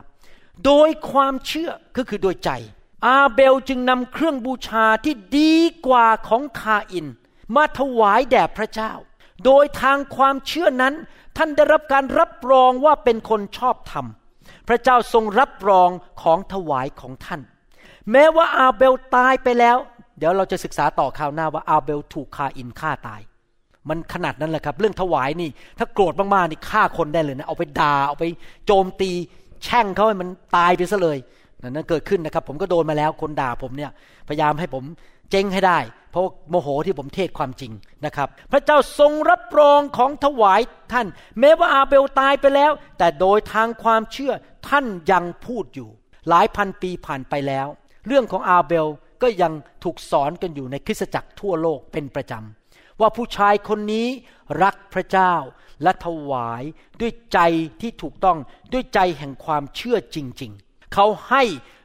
โดยความเชื่อก็คือโดยใจ อาเบลจึงนำเครื่องบูชาที่ดีกว่าของคาอิน มาถวายแด่พระเจ้า โดยทางความเชื่อนั้น ท่านได้รับการรับรองว่าเป็นคนชอบธรรม พระเจ้าทรงรับรองของถวายของท่าน แม้ว่าอาเบลตายไปแล้ว เดี๋ยวเราจะศึกษาต่อข่าวหน้าว่าอาเบลถูกคาอินฆ่าตายมันขนาดนั้นแหละครับ เรื่องถวายนี่ ถ้าโกรธมากๆนี่ฆ่าคนได้เลยนะ เอาไปด่าเอาไปโจมตี แช่งเขาให้มันตายไปซะเลยนั่นเกิดขึ้นนะครับ ผมก็โดนมาแล้วคนด่าผมเนี่ยพยายามให้ผมเจ๊งให้ได้ เพราะโมโหที่ผมเทศความจริงนะครับ พระเจ้าทรงรับรองของถวายท่าน แม้ว่าอาเบลตายไปแล้ว แต่โดยทางความเชื่อท่านยังพูดอยู่ หลายพันปีผ่านไปแล้ว เรื่องของอาเบลก็ยังถูกสอนกันอยู่ในคริสตจักรทั่วโลกเป็นประจำว่าผู้ชายคนนี้รักพระเจ้า และถวายด้วยใจที่ถูกต้องด้วยใจแห่งความเชื่อจริง ๆ เขาให้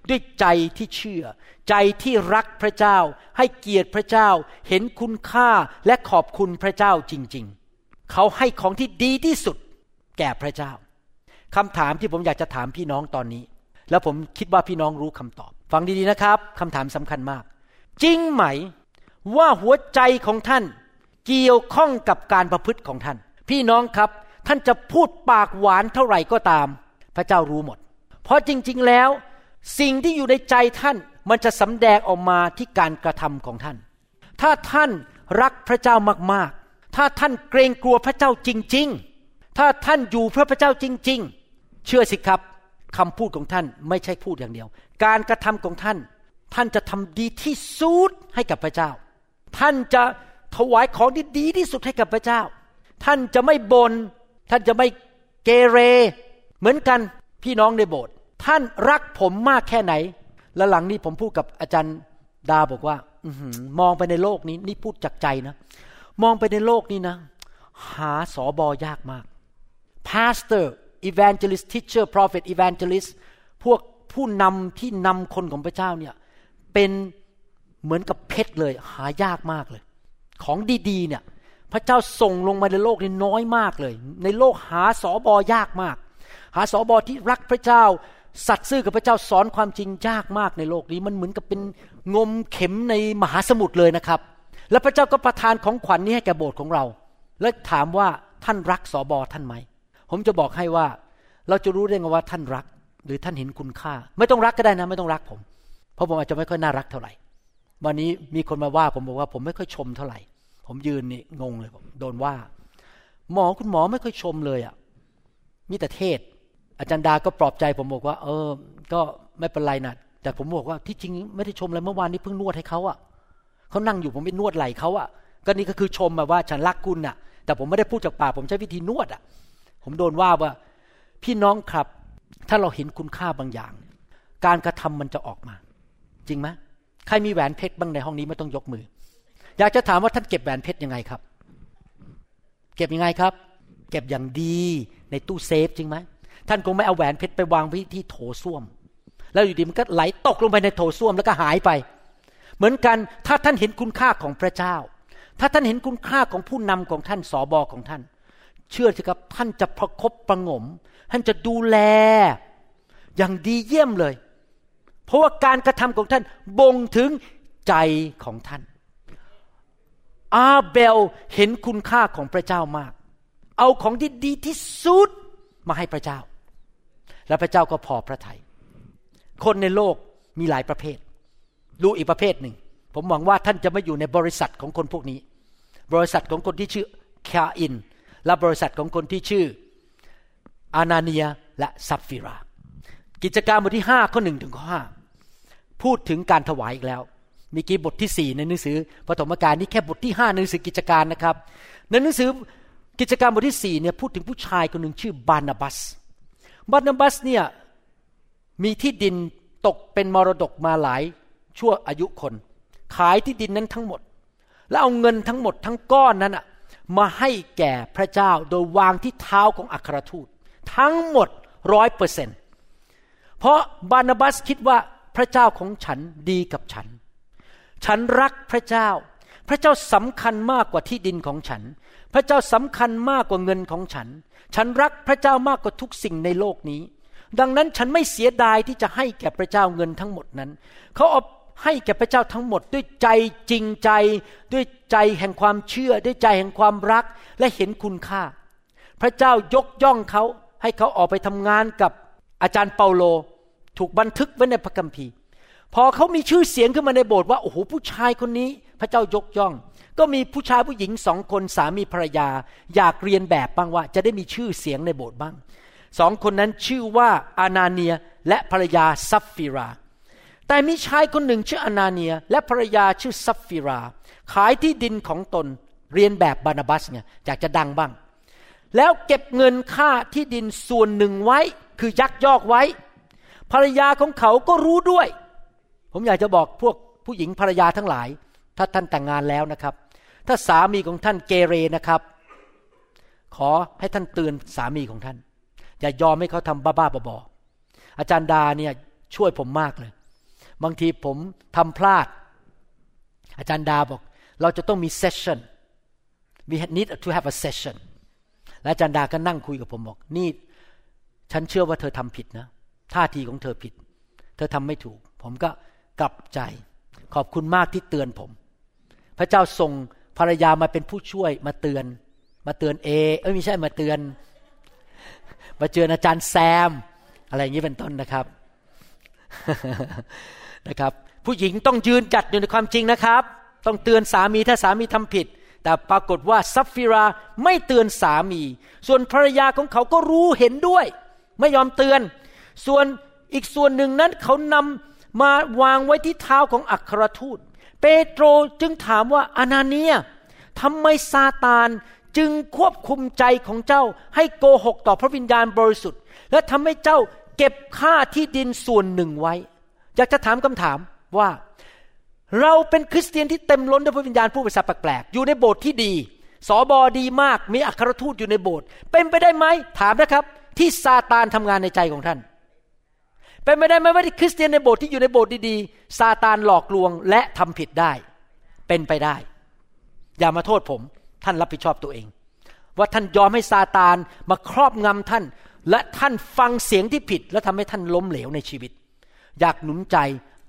ด้วยใจที่เชื่อ ใจที่รักพระเจ้า ให้เกียรติพระเจ้า เห็นคุณค่าและขอบคุณพระเจ้าจริง ๆ เขาให้ของที่ดีที่สุด แก่พระเจ้าคำถามที่ผมอยากจะถามพี่น้องตอนนี้ แล้วผมคิดว่าพี่น้องรู้คำตอบ ฟังดีๆนะครับคำถามสำคัญมาก จริงไหมว่าหัวใจของท่านเกี่ยวข้องกับการประพฤติของท่าน พี่น้องครับ ท่านจะพูดปากหวานเท่าไหร่ก็ตาม พระเจ้ารู้หมด เพราะจริง ๆแล้ว สิ่งที่อยู่ในใจท่านมันจะสำแดงออกมาที่การกระทำของท่าน ถ้าท่านรักพระเจ้ามากๆ ถ้าท่านเกรงกลัวพระเจ้าจริง ๆ ถ้าท่านอยู่เพื่อพระเจ้าจริง ๆ เชื่อสิครับคำพูดของท่านไม่ใช่พูดอย่างเดียว การกระทำของท่าน ท่านจะทำดีที่สุดให้กับพระเจ้า ท่านจะถวายของที่ดีที่สุดให้กับพระเจ้า ท่านจะไม่บน่นท่านจะไม่เกเร เหมือนกันพี่น้องในโบสถ์ท่านรักผมมากแค่ไหน แล้วหลังนี้ผมพูดกับอาจารย์ดาบอกว่าอมองไปในโลกนี้นี่พูดจากใจนะ มองไปในโลกนี้นะ หาสอบอยากมาก pastor evangelist teacher prophet evangelist พวกผู้นำที่นำคนของพระเจ้าเนี่ย เป็นเหมือนกับเพชรเลย หายากมากเลย ของดีๆเนี่ย พระเจ้าส่งลงมาในโลกนี้น้อยมากเลย ในโลกหาสอบอยากมาก หาสอบอที่รักพระเจ้า สัตย์ซื่อกับพระเจ้าสอนความจริงยากมากในโลกนี้มันเหมือนกับเป็นงมเข็มในมหาสมุทรเลยนะครับ แล้วพระเจ้าก็ประทานของขวัญนนี้ให้แก่โบสถ์ของเรา และถามว่าท่านรักสอบอท่านไหม ผมจะบอกให้ว่า เราจะรู้ได้ไงว่าท่านรัก หรือท่านเห็นคุณค่า ไม่ต้องรักก็ได้นะ ไม่ต้องรักผม เพราะผมอาจจะไม่ค่อยน่ารักเท่าไหร่ วันนี้มีคนมาว่าผมบอกว่าผมไม่ค่อยชมเท่าไหร่ ผมยืนนี่งงเลยผมโดนว่า หมอคุณหมอไม่ค่อยชมเลยอะ่ะมีแต่เทศ อาจารย์ดาก็ปลอบใจผมบอกว่า เออ ก็ไม่เป็นไรนะแต่ผมบอกว่าที่จริงไม่ได้ชมเลยเมื่อวานนี้เพิ่งนวดให้เขาอะ่ะเขานั่งอยู่ผมไปนวดไหล่เขาอะ่ะ ก็นี่ก็คือชมแบบว่าฉันรักคุณอะ่ะ แต่ผมไม่ได้พูดจากปากผมใช้วิธีนวดอะ่ะ ผมโดนว่าว่า พี่น้องครับ ถ้าเราเห็นคุณค่าบางอย่าง การกระทำมันจะออกมา จริงไหมใครมีแหวนเพชรบ้างในห้องนี้ไม่ต้องยกมือ อยากจะถามว่าท่านเก็บแหวนเพชรยังไงครับ เก็บยังไงครับ เก็บอย่างดีในตู้เซฟจริงไหมท่านคงไม่เอาแหวนเพชรไปวางไว้ที่โถส้วม แล้วอยู่ดีมันก็ไหลตกลงไปในโถส้วมแล้วก็หายไป เหมือนกันถ้าท่านเห็นคุณค่าของพระเจ้า ถ้าท่านเห็นคุณค่าของผู้นำของท่านสอบอของท่าน เชื่อสิครับท่านจะประครบประงม ท่านจะดูแล อย่างดีเยี่ยมเลย เพราะว่าการกระทำของท่านบ่งถึงใจของท่าน อาเบลเห็นคุณค่าของพระเจ้ามาก เอาของที่ดีที่สุดมาให้พระเจ้า แล้วพระเจ้าก็พอพระทยัย คนในโลกมีหลายประเภท ดูอีกประเภทหนึ่ง ผมหวังว่าท่านจะไม่อยู่ในบริษัทของคนพวกนี้ บริษัทของคนที่ชื่อคาอิน และบริษัทของคนที่ชื่ออานาเนียและซับฟิรา กิจการบทที่ห้าข้อหนึ่งถึงข้อห้าพูดถึงการถวายอีกแล้ว มีกี่บทที่สี่ในหนังสือปฐมกาลนี่แค่บทที่ห้าในหนังสือกิจการนะครับ ในหนังสือกิจการบทที่สี่เนี่ยพูดถึงผู้ชายคนหนึ่งชื่อบานาบัส บานาบัสเนี่ยมีที่ดินตกเป็นมรดกมาหลายชั่วอายุคน ขายที่ดินนั้นทั้งหมด แล้วเอาเงินทั้งหมดทั้งก้อนนั้นอะมาให้แก่พระเจ้าโดยวางที่เท้าของอัครทูต ทั้งหมดร้อยเปอร์เซนเพราะบานาบัสคิดว่าพระเจ้าของฉันดีกับฉัน ฉันรักพระเจ้า พระเจ้าสำคัญมากกว่าที่ดินของฉัน พระเจ้าสำคัญมากกว่าเงินของฉัน ฉันรักพระเจ้ามากกว่าทุกสิ่งในโลกนี้ ดังนั้นฉันไม่เสียดายที่จะให้แก่พระเจ้าเงินทั้งหมดนั้น เขาเอาให้แก่พระเจ้าทั้งหมดด้วยใจจริงใจ ด้วยใจแห่งความเชื่อ ด้วยใจแห่งความรักและเห็นคุณค่า พระเจ้ายกย่องเขาให้เขาออกไปทำงานกับอาจารย์เปาโล ถูกบันทึกไว้ในพระคัมภีร์ พอเขามีชื่อเสียงขึ้นมาในโบสถ์ว่าโอ้โหผู้ชายคนนี้พระเจ้ายกย่อง ก็มีผู้ชายผู้หญิงสองคนสามีภรรยา อยากเลียนแบบบ้างว่า จะได้มีชื่อเสียงในโบสถ์บ้างสองคนนั้นชื่อว่าอานาเนียและภรรยาซัฟฟิรา แต่มีชายคนหนึ่งชื่ออานาเนีย และภรรยาชื่อซัฟฟิรา ขายที่ดินของตนเลียนแบบบารนาบัสเนี่ยอยากจะดังบ้าง แล้วเก็บเงินค่าที่ดินส่วนหนึ่งไว้ คือยักยอกไว้ ภรรยาของเขาก็รู้ด้วย ผมอยากจะบอกพวกผู้หญิงภรรยาทั้งหลาย ถ้าท่านแต่งงานแล้วนะครับ ถ้าสามีของท่านเกเรนะครับ ขอให้ท่านเตือนสามีของท่าน อย่ายอมให้เขาทำบ้าๆบอๆอาจารย์ดาเนี่ยช่วยผมมากเลย บางทีผมทำพลาด อาจารย์ดาบอก เราจะต้องมีเซสชั่น we need to have a session และอาจันดาก็นั่งคุยกับผมบอก นี่ฉันเชื่อว่าเธอทำผิดนะ ท่าทีของเธอผิด เธอทำไม่ถูก ผมก็ กลับใจ ขอบคุณมากที่เตือนผม พระเจ้าส่งภรรยามาเป็นผู้ช่วยมาเตือน มาเตือนเอ เอ้ยไม่ใช่มาเตือน มาเจออาจารย์แซม อะไรอย่างนี้เป็นต้นนะครับนะครับ ผู้หญิงต้องยืนจัดอยู่ในความจริงนะครับ ต้องเตือนสามีถ้าสามีทำผิด แต่ปรากฏว่าซัฟฟิราไม่เตือนสามี ส่วนภรรยาของเขาก็รู้เห็นด้วย ไม่ยอมเตือน ส่วนอีกส่วนหนึ่งนั้นเขาน มาวางไว้ที่เท้าของอัครทูต เปโตรจึงถามว่าอานาเนียทำไมซาตานจึงควบคุมใจของเจ้าให้โกหกต่อพระวิญญาณบริสุทธิ์ และทำให้เจ้าเก็บค่าที่ดินส่วนหนึ่งไว้ อยากจะถามคำถามว่า เราเป็นคริสเตียนที่เต็มล้นด้วยพระวิญญาณผู้ประสาทแปลกๆอยู่ในโบสถ์ที่ดีสอบอดีมากมีอัครทูตอยู่ในโบสถ์เป็นไปได้ไหมถามนะครับ ที่ซาตานทำงานในใจของท่าน เป็นไปได้ไหมว่าที่คริสเตียนในโบสถ์ที่อยู่ในโบสถ์ดีๆซาตานหลอกลวงและทำผิดได้ เป็นไปได้ อย่ามาโทษผม ท่านรับผิดชอบตัวเอง ว่าท่านยอมให้ซาตานมาครอบงำท่าน และท่านฟังเสียงที่ผิด และทำให้ท่านล้มเหลวในชีวิต อยากหนุนใจ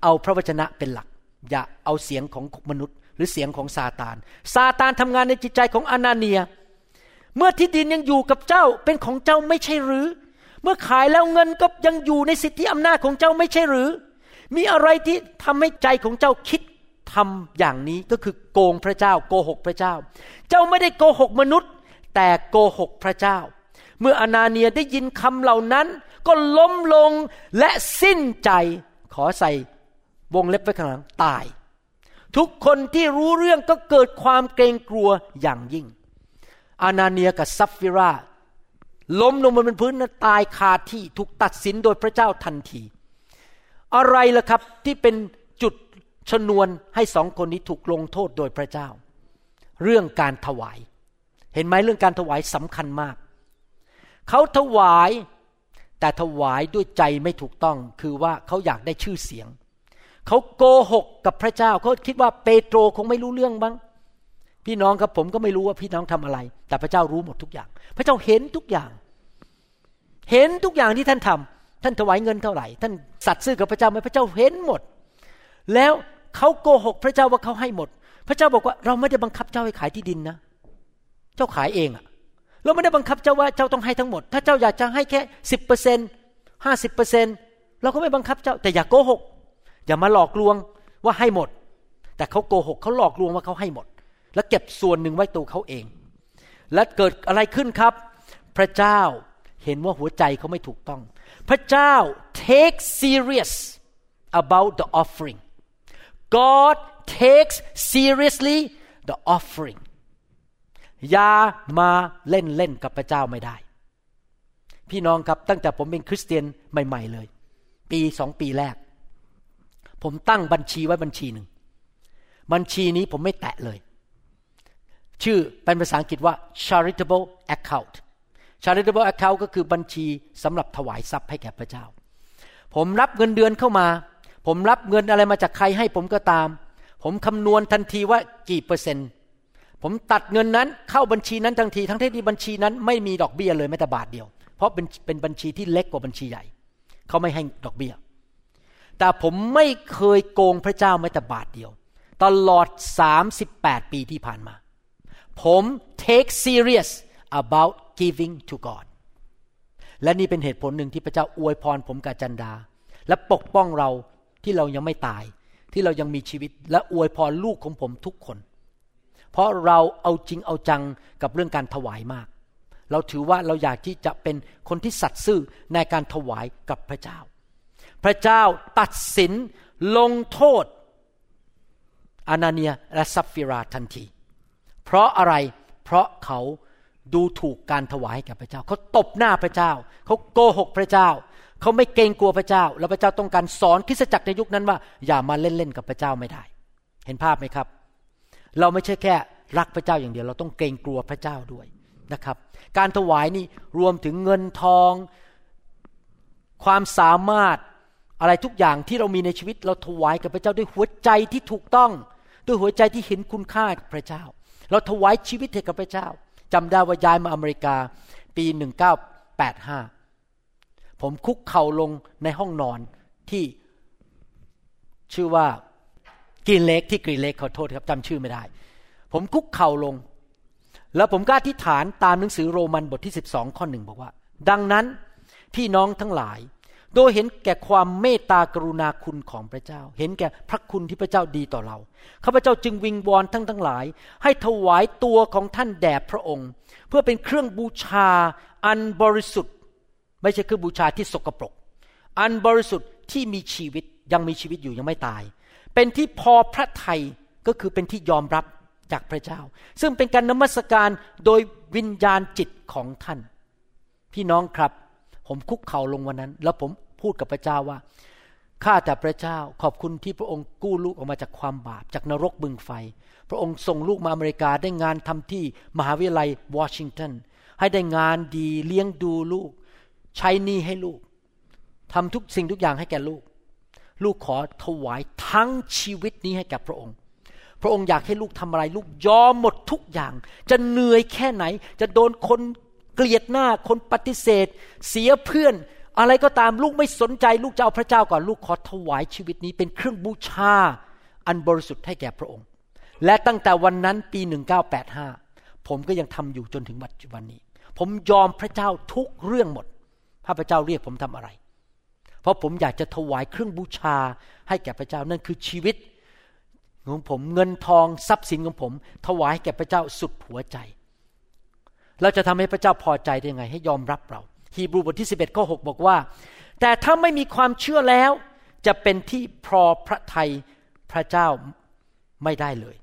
เอาพระวจนะเป็นหลัก อย่าเอาเสียงของมนุษย์ หรือเสียงของซาตานซาตานทำงานในจิตใจของอนาเนีย เมื่อที่ดินยังอยู่กับเจ้าเป็นของเจ้าไม่ใช่หรือ เมื่อขายแล้วเงินก็ยังอยู่ในสิทธิอำนาจของเจ้าไม่ใช่หรือ มีอะไรที่ทำให้ใจของเจ้าคิดทำอย่างนี้ก็คือโกงพระเจ้า โกหกพระเจ้า เจ้าไม่ได้โกหกมนุษย์ แต่โกหกพระเจ้า เมื่ออนาเนียได้ยินคำเหล่านั้น ก็ล้มลงและสิ้นใจขอใส่วงเล็บไว้ข้างหลังตาย ทุกคนที่รู้เรื่องก็เกิดความเกรงกลัวอย่างยิ่ง อานาเนียกับซัฟฟิรา ล้มลงบนพื้นตายคาที่ถูกตัดสินโดยพระเจ้าทันที อะไรล่ะครับที่เป็นจุดชนวนให้สองคนนี้ถูกลงโทษโดยพระเจ้า เรื่องการถวาย เห็นไหมเรื่องการถวายสำคัญมาก เขาถวายแต่ถวายด้วยใจไม่ถูกต้องคือว่าเขาอยากได้ชื่อเสียง เขาโกหกกับพระเจ้าเขาคิดว่าเปโตรคงไม่รู้เรื่องบ้าง พี่น้องครับผมก็ไม่รู้ว่าพี่น้องทำอะไร แต่พระเจ้ารู้หมดทุกอย่าง พระเจ้าเห็นทุกอย่าง เห็นทุกอย่างที่ท่านทำท่านถวายเงินเท่าไหร่ ท่านสัตย์ซื่อกับพระเจ้าไหมพระเจ้าเห็นหมด แล้วเขาโกหกพระเจ้าว่าเขาให้หมด พระเจ้าบอกว่าเราไม่ได้บังคับเจ้าให้ขายที่ดินนะ เจ้าขายเองอะเราไม่ได้บังคับเจ้าว่าเจ้าต้องให้ทั้งหมด ถ้าเจ้าอยากจะให้แค่สิบเปอร์เซ็นห้าสิบเปอร์เซ็นเราก็ไม่บังคับเจ้า แต่อย่ากโกหก อย่ามาหลอกลวงว่าให้หมด แต่เขาโกหกเขาหลอกลวงว่าเขาให้หมด แล้วเก็บส่วนหนึ่งไว้ตัวเขาเอง และเกิดอะไรขึ้นครับ พระเจ้าเห็นว่าหัวใจเขาไม่ถูกต้อง พระเจ้า take serious about the offering God takes seriously the offering อย่ามาเล่นเล่นกับพระเจ้าไม่ได้ พี่น้องครับตั้งแต่ผมเป็นคริสเตียนใหม่ ๆ เลย ปีสองปีแรก ผมตั้งบัญชีไว้บัญชีหนึ่ง บัญชีนี้ผมไม่แตะเลย ชื่อเป็นภาษาอังกฤษว่า charitable account charitable account ก็คือบัญชีสำหรับถวายทรัพย์ให้แก่พระเจ้า ผมรับเงินเดือนเข้ามา ผมรับเงินอะไรมาจากใครให้ผมก็ตาม ผมคำนวณทันทีว่ากี่เปอร์เซ็นต์ ผมตัดเงินนั้นเข้าบัญชีนั้นทันที ทั้งที่บัญชีนั้นไม่มีดอกเบี้ยเลยแม้แต่บาทเดียว เพราะเป็นเป็นบัญชีที่เล็กกว่าบัญชีใหญ่ เขาไม่ให้ดอกเบี้ย แต่ผมไม่เคยโกงพระเจ้าแม้แต่บาทเดียว ตลอด 38 ปีที่ผ่านมา ผม take serious about giving to God และนี่เป็นเหตุผลหนึ่งที่พระเจ้าอวยพรผมกับจันดา และปกป้องเราที่เรายังไม่ตาย ที่เรายังมีชีวิต และอวยพรลูกของผมทุกคน เพราะเราเอาจริงเอาจังกับเรื่องการถวายมาก เราถือว่าเราอยากที่จะเป็นคนที่สัตย์ซื่อในการถวายกับพระเจ้า พระเจ้าตัดสินลงโทษอานาเนียและซัฟฟิราทันที เพราะอะไรเพราะเขาดูถูกการถวายให้แก่พระเจ้า เขาตบหน้าพระเจ้า เขาโกหกพระเจ้า เขาไม่เกรงกลัวพระเจ้า แล้วพระเจ้าต้องการสอนคริสตจักรในยุคนั้นว่า อย่ามาเล่นๆกับพระเจ้าไม่ได้ เห็นภาพไหมครับ เราไม่ใช่แค่รักพระเจ้าอย่างเดียว เราต้องเกรงกลัวพระเจ้าด้วยนะครับ การถวายนี่รวมถึงเงินทอง ความสามารถอะไรทุกอย่างที่เรามีในชีวิต เราถวายกับพระเจ้าด้วยหัวใจที่ถูกต้อง ด้วยหัวใจที่เห็นคุณค่าพระเจ้า เราถวายชีวิตให้กับพระเจ้าจำได้ว่าย้ายมาอเมริกา ปี1985 ผมคุกเข่าลงในห้องนอนที่ชื่อว่ากรีนเล็กที่กรีนเล็กขอโทษครับจำชื่อไม่ได้ ผมคุกเข่าลง แล้วผมก็อธิษฐานตามหนังสือโรมันบทที่ 12 ข้อหนึ่งบอกว่า ดังนั้นพี่น้องทั้งหลาย โดยเห็นแก่ความเมตตากรุณาคุณของพระเจ้า เห็นแก่พระคุณที่พระเจ้าดีต่อเราข้าพเจ้าจึงวิงวอนทั้งทั้งหลาย ให้ถวายตัวของท่านแด่พระองค์ เพื่อเป็นเครื่องบูชาอันบริสุทธิ์ ไม่ใช่เครื่องบูชาที่สกปรก อันบริสุทธิ์ที่มีชีวิตยังมีชีวิตอยู่ยังไม่ตาย เป็นที่พอพระทัยก็คือเป็นที่ยอมรับจากพระเจ้า ซึ่งเป็นการนมัสการโดยวิญญาณจิตของท่าน พี่น้องครับ ผมคุกเข่าลงวันนั้น แล้วผม พูดกับพระเจ้าว่าข้าแต่พระเจ้าขอบคุณที่พระองค์กู้ลูกออกมาจากความบาป จากนรกบึงไฟ พระองค์ส่งลูกมาอเมริกาได้งานทำที่มหาวิทยาลัยวอชิงตันให้ได้งานดีเลี้ยงดูลูก ใช้หนี้ให้ลูกทำทุกสิ่งทุกอย่างให้แก่ลูก ลูกขอถวายทั้งชีวิตนี้ให้แก่พระองค์ พระองค์อยากให้ลูกทำอะไร ลูกยอมหมดทุกอย่าง จะเหนื่อยแค่ไหน จะโดนคนเกลียดหน้าคนปฏิเสธ เสียเพื่อน อะไรก็ตามลูกไม่สนใจลูกจะเอาพระเจ้าก่อนลูกขอถวายชีวิตนี้เป็นเครื่องบูชาอันบริสุทธิ์ให้แก่พระองค์ และตั้งแต่วันนั้นปี 1985 ผมก็ยังทำอยู่จนถึงปัจจุบันนี้ ผมยอมพระเจ้าทุกเรื่องหมดพระพระเจ้าเรียกผมทำอะไร เพราะผมอยากจะถวายเครื่องบูชาให้แก่พระเจ้านั่นคือชีวิตของผมเงินทองทรัพย์สินของผม ถวายให้แก่พระเจ้าสุดหัวใจ เราจะทำให้พระเจ้าพอใจได้ยังไง ให้ยอมรับเรา ฮีบรูบทที่ 11ข้อ6บอกว่า แต่ถ้าไม่มีความเชื่อแล้ว จะเป็นที่พอพระทัยพระเจ้าไม่ได้เลย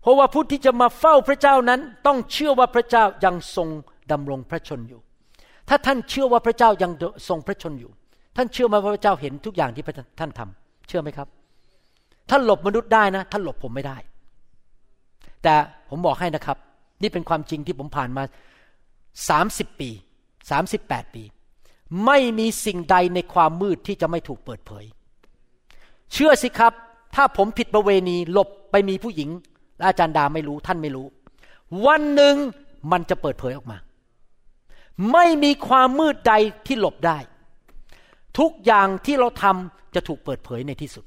เพราะว่าผู้ที่จะมาเฝ้าพระเจ้านั้น ต้องเชื่อว่าพระเจ้ายังทรงดำรงพระชนอยู่ ถ้าท่านเชื่อว่าพระเจ้ายังทรงพระชนอยู่ ท่านเชื่อไหมว่าพระเจ้าเห็นทุกอย่างที่ท่านทำเชื่อไหมครับ ท่านหลบมนุษย์ได้นะ ท่านหลบผมไม่ได้ แต่ผมบอกให้นะครับ นี่เป็นความจริงที่ผมผ่านมาสามสิบปี สามสิบแปดปี ไม่มีสิ่งใดในความมืดที่จะไม่ถูกเปิดเผย เชื่อสิครับ ถ้าผมผิดประเวณีหลบไปมีผู้หญิงและอาจารย์ดาไม่รู้ท่านไม่รู้ วันหนึ่งมันจะเปิดเผยออกมา ไม่มีความมืดใดที่หลบได้ ทุกอย่างที่เราทำจะถูกเปิดเผยในที่สุด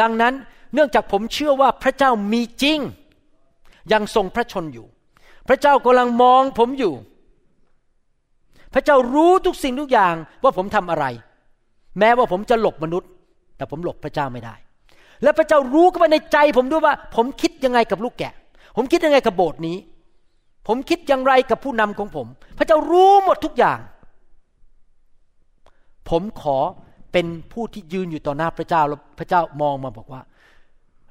ดังนั้นเนื่องจากผมเชื่อว่าพระเจ้ามีจริง ยังทรงพระชนอยู่ พระเจ้ากำลังมองผมอยู่ พระเจ้ารู้ทุกสิ่งทุกอย่างว่าผมทำอะไร แม้ว่าผมจะหลบมนุษย์ แต่ผมหลบพระเจ้าไม่ได้ และพระเจ้ารู้เข้าไปในใจผมด้วยว่า ผมคิดยังไงกับลูกแกะ ผมคิดยังไงกับโบสถ์นี้ ผมคิดอย่างไรกับผู้นำของผม พระเจ้ารู้หมดทุกอย่าง ผมขอเป็นผู้ที่ยืนอยู่ต่อหน้าพระเจ้าแล้วพระเจ้ามองมาบอกว่า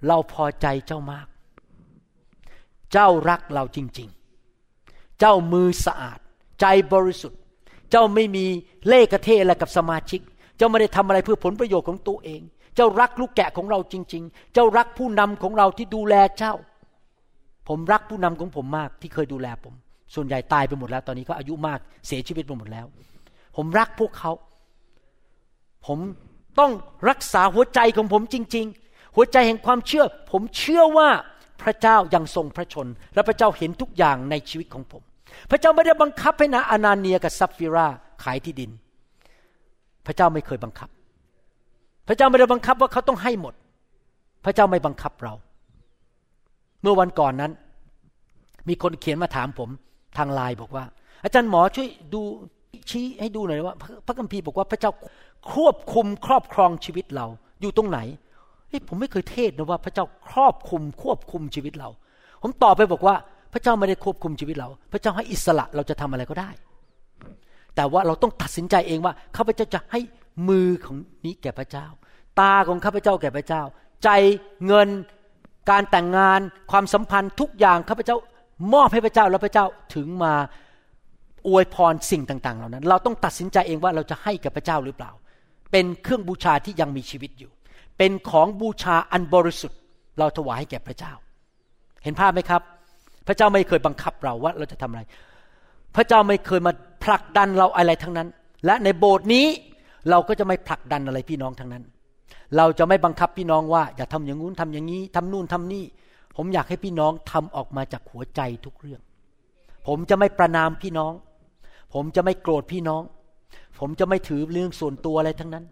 เราพอใจเจ้ามาก เจ้ารักเราจริง ๆ เจ้ามือสะอาด ใจบริสุทธิ์เจ้าไม่มีเล่กระเทอะไรกับสมาชิก เจ้าไม่ได้ทำอะไรเพื่อผลประโยชน์ของตัวเอง เจ้ารักลูกแกะของเราจริง ๆ เจ้ารักผู้นำของเราที่ดูแลเจ้า ผมรักผู้นำของผมมากที่เคยดูแลผม ส่วนใหญ่ตายไปหมดแล้ว ตอนนี้ก็อายุมากเสียชีวิตไปหมดแล้ว ผมรักพวกเขา ผมต้องรักษาหัวใจของผมจริง ๆ หัวใจแห่งความเชื่อ ผมเชื่อว่าพระเจ้ายังทรงพระชน และพระเจ้าเห็นทุกอย่างในชีวิตของผม พระเจ้าไม่ได้บังคับให้นาอานาเนียกับซับฟิราขายที่ดิน พระเจ้าไม่เคยบังคับ พระเจ้าไม่ได้บังคับว่าเขาต้องให้หมด พระเจ้าไม่บังคับเรา เมื่อวันก่อนนั้น มีคนเขียนมาถามผมทางไลน์บอกว่า อาจารย์หมอช่วยดูชี้ให้ดูหน่อยว่า พระคัมภีร์บอกว่าพระเจ้าควบคุมครอบครองชีวิตเราอยู่ตรงไหนผมไม่เคยเทศนะว่าพระเจ้าครอบคุมควบคุมชีวิตเรา ผมตอบไปบอกว่า พระเจ้าไม่ได้ควบคุมชีวิตเรา พระเจ้าให้อิสระเราจะทำอะไรก็ได้ แต่ว่าเราต้องตัดสินใจเองว่าข้าพเจ้าจะให้มือของนี้แก่พระเจ้า ตาของข้าพเจ้าแก่พระเจ้า ใจเงินการแต่งงานความสัมพันธ์ทุกอย่างข้าพเจ้ามอบให้พระเจ้าแล้วพระเจ้าถึงมาอวยพรสิ่งต่างๆ เหล่านั้น เราต้องตัดสินใจเองว่าเราจะให้กับพระเจ้าหรือเปล่า เป็นเครื่องบูชาที่ยังมีชีวิตอยู่ เป็นของบูชาอันบริสุทธิ์ เราถวายให้แก่พระเจ้า เห็นภาพไหมครับ พระเจ้าไม่เคยบังคับเราว่าเราจะทำอะไร พระเจ้าไม่เคยมาผลักดันเราอะไรทั้งนั้น และในโบสถ์นี้เราก็จะไม่ผลักดันอะไรพี่น้องทั้งนั้น เราจะไม่บังคับพี่น้องว่า อย่าทำอย่างงู้นทำอย่างนี้ทำนู่นทำนี่ ผมอยากให้พี่น้องทำออกมาจากหัวใจทุกเรื่อง ผมจะไม่ประนามพี่น้อง ผมจะไม่โกรธพี่น้อง ผมจะไม่ถือเรื่องส่วนตัวอะไรทั้งนั้น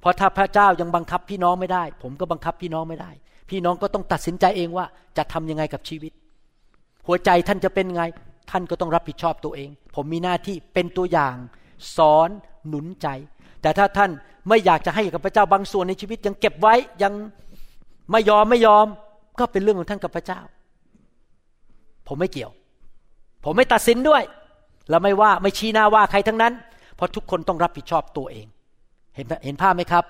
เพราะถ้าพระเจ้ายังบังคับพี่น้องไม่ได้ ผมก็บังคับพี่น้องไม่ได้ พี่น้องก็ต้องตัดสินใจเองว่าจะทํำยังไงกับชีวิต หัวใจท่านจะเป็นไง ท่านก็ต้องรับผิดชอบตัวเอง ผมมีหน้าที่เป็นตัวอย่าง สอนหนุนใจ แต่ถ้าท่านไม่อยากจะให้กับพระเจ้าบางส่วนในชีวิตยังเก็บไว้ยังไม่ยอมไม่ยอม ก็เป็นเรื่องของท่านกับพระเจ้า ผมไม่เกี่ยว ผมไม่ตัดสินด้วย แล้วไม่ว่าไม่ชี้หน้าว่าใครทั้งนั้น เพราะทุกคนต้องรับผิดชอบตัวเอง เห็นเห็นภาพไหมครับ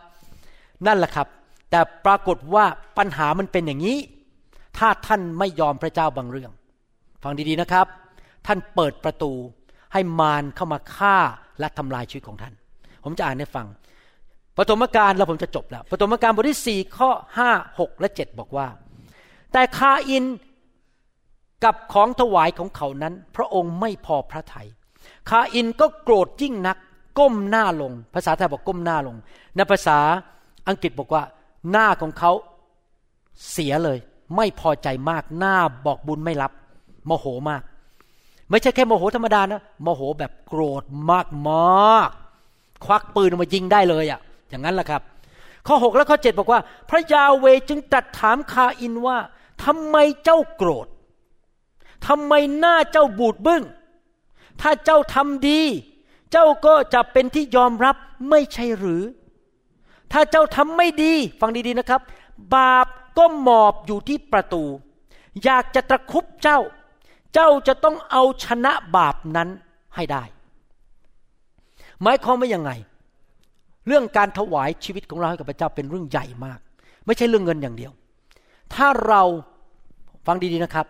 นั่นแหละครับ แต่ปรากฏว่าปัญหามันเป็นอย่างนี้ ถ้าท่านไม่ยอมพระเจ้าบางเรื่อง ฟังดีๆนะครับ ท่านเปิดประตูให้มารเข้ามาฆ่าและทำลายชีวิตของท่าน ผมจะอ่านให้ฟังปฐมกาลแล้วผมจะจบแล้วปฐมกาลบทที่สี่ข้อห้าหกและเจ็ดบอกว่า แต่คาอินกับของถวายของเขานั้น พระองค์ไม่พอพระทยัยคาอินก็โกรธยิ่งนัก ก้มหน้าลง ภาษาไทยบอกก้มหน้าลง ในภาษาอังกฤษบอกว่า หน้าของเขาเสียเลย ไม่พอใจมากหน้าบอกบุญไม่รับ โมโหมาก ไม่ใช่แค่โมโหธรรมดานะโมโหแบบโกรธมากมากควักปืนออกมายิงได้เลยอะ่ะ อย่างนั้นแหละครับ ข้อ 6 และข้อ 7 บอกว่า พระยาเวจึงตรัสถามคาอินว่าทำไมเจ้าโกรธทำไมหน้าเจ้าบูดบึง้ง ถ้าเจ้าทำดี เจ้าก็จะเป็นที่ยอมรับไม่ใช่หรือ ถ้าเจ้าทำไม่ดี ฟังดีๆนะครับ บาปก็หมอบอยู่ที่ประตู อยากจะตะคุบเจ้า เจ้าจะต้องเอาชนะบาปนั้นให้ได้ หมายความว่ายังไง เรื่องการถวายชีวิตของเราให้กับพระเจ้าเป็นเรื่องใหญ่มาก ไม่ใช่เรื่องเงินอย่างเดียว ถ้าเราฟังดีๆนะครับ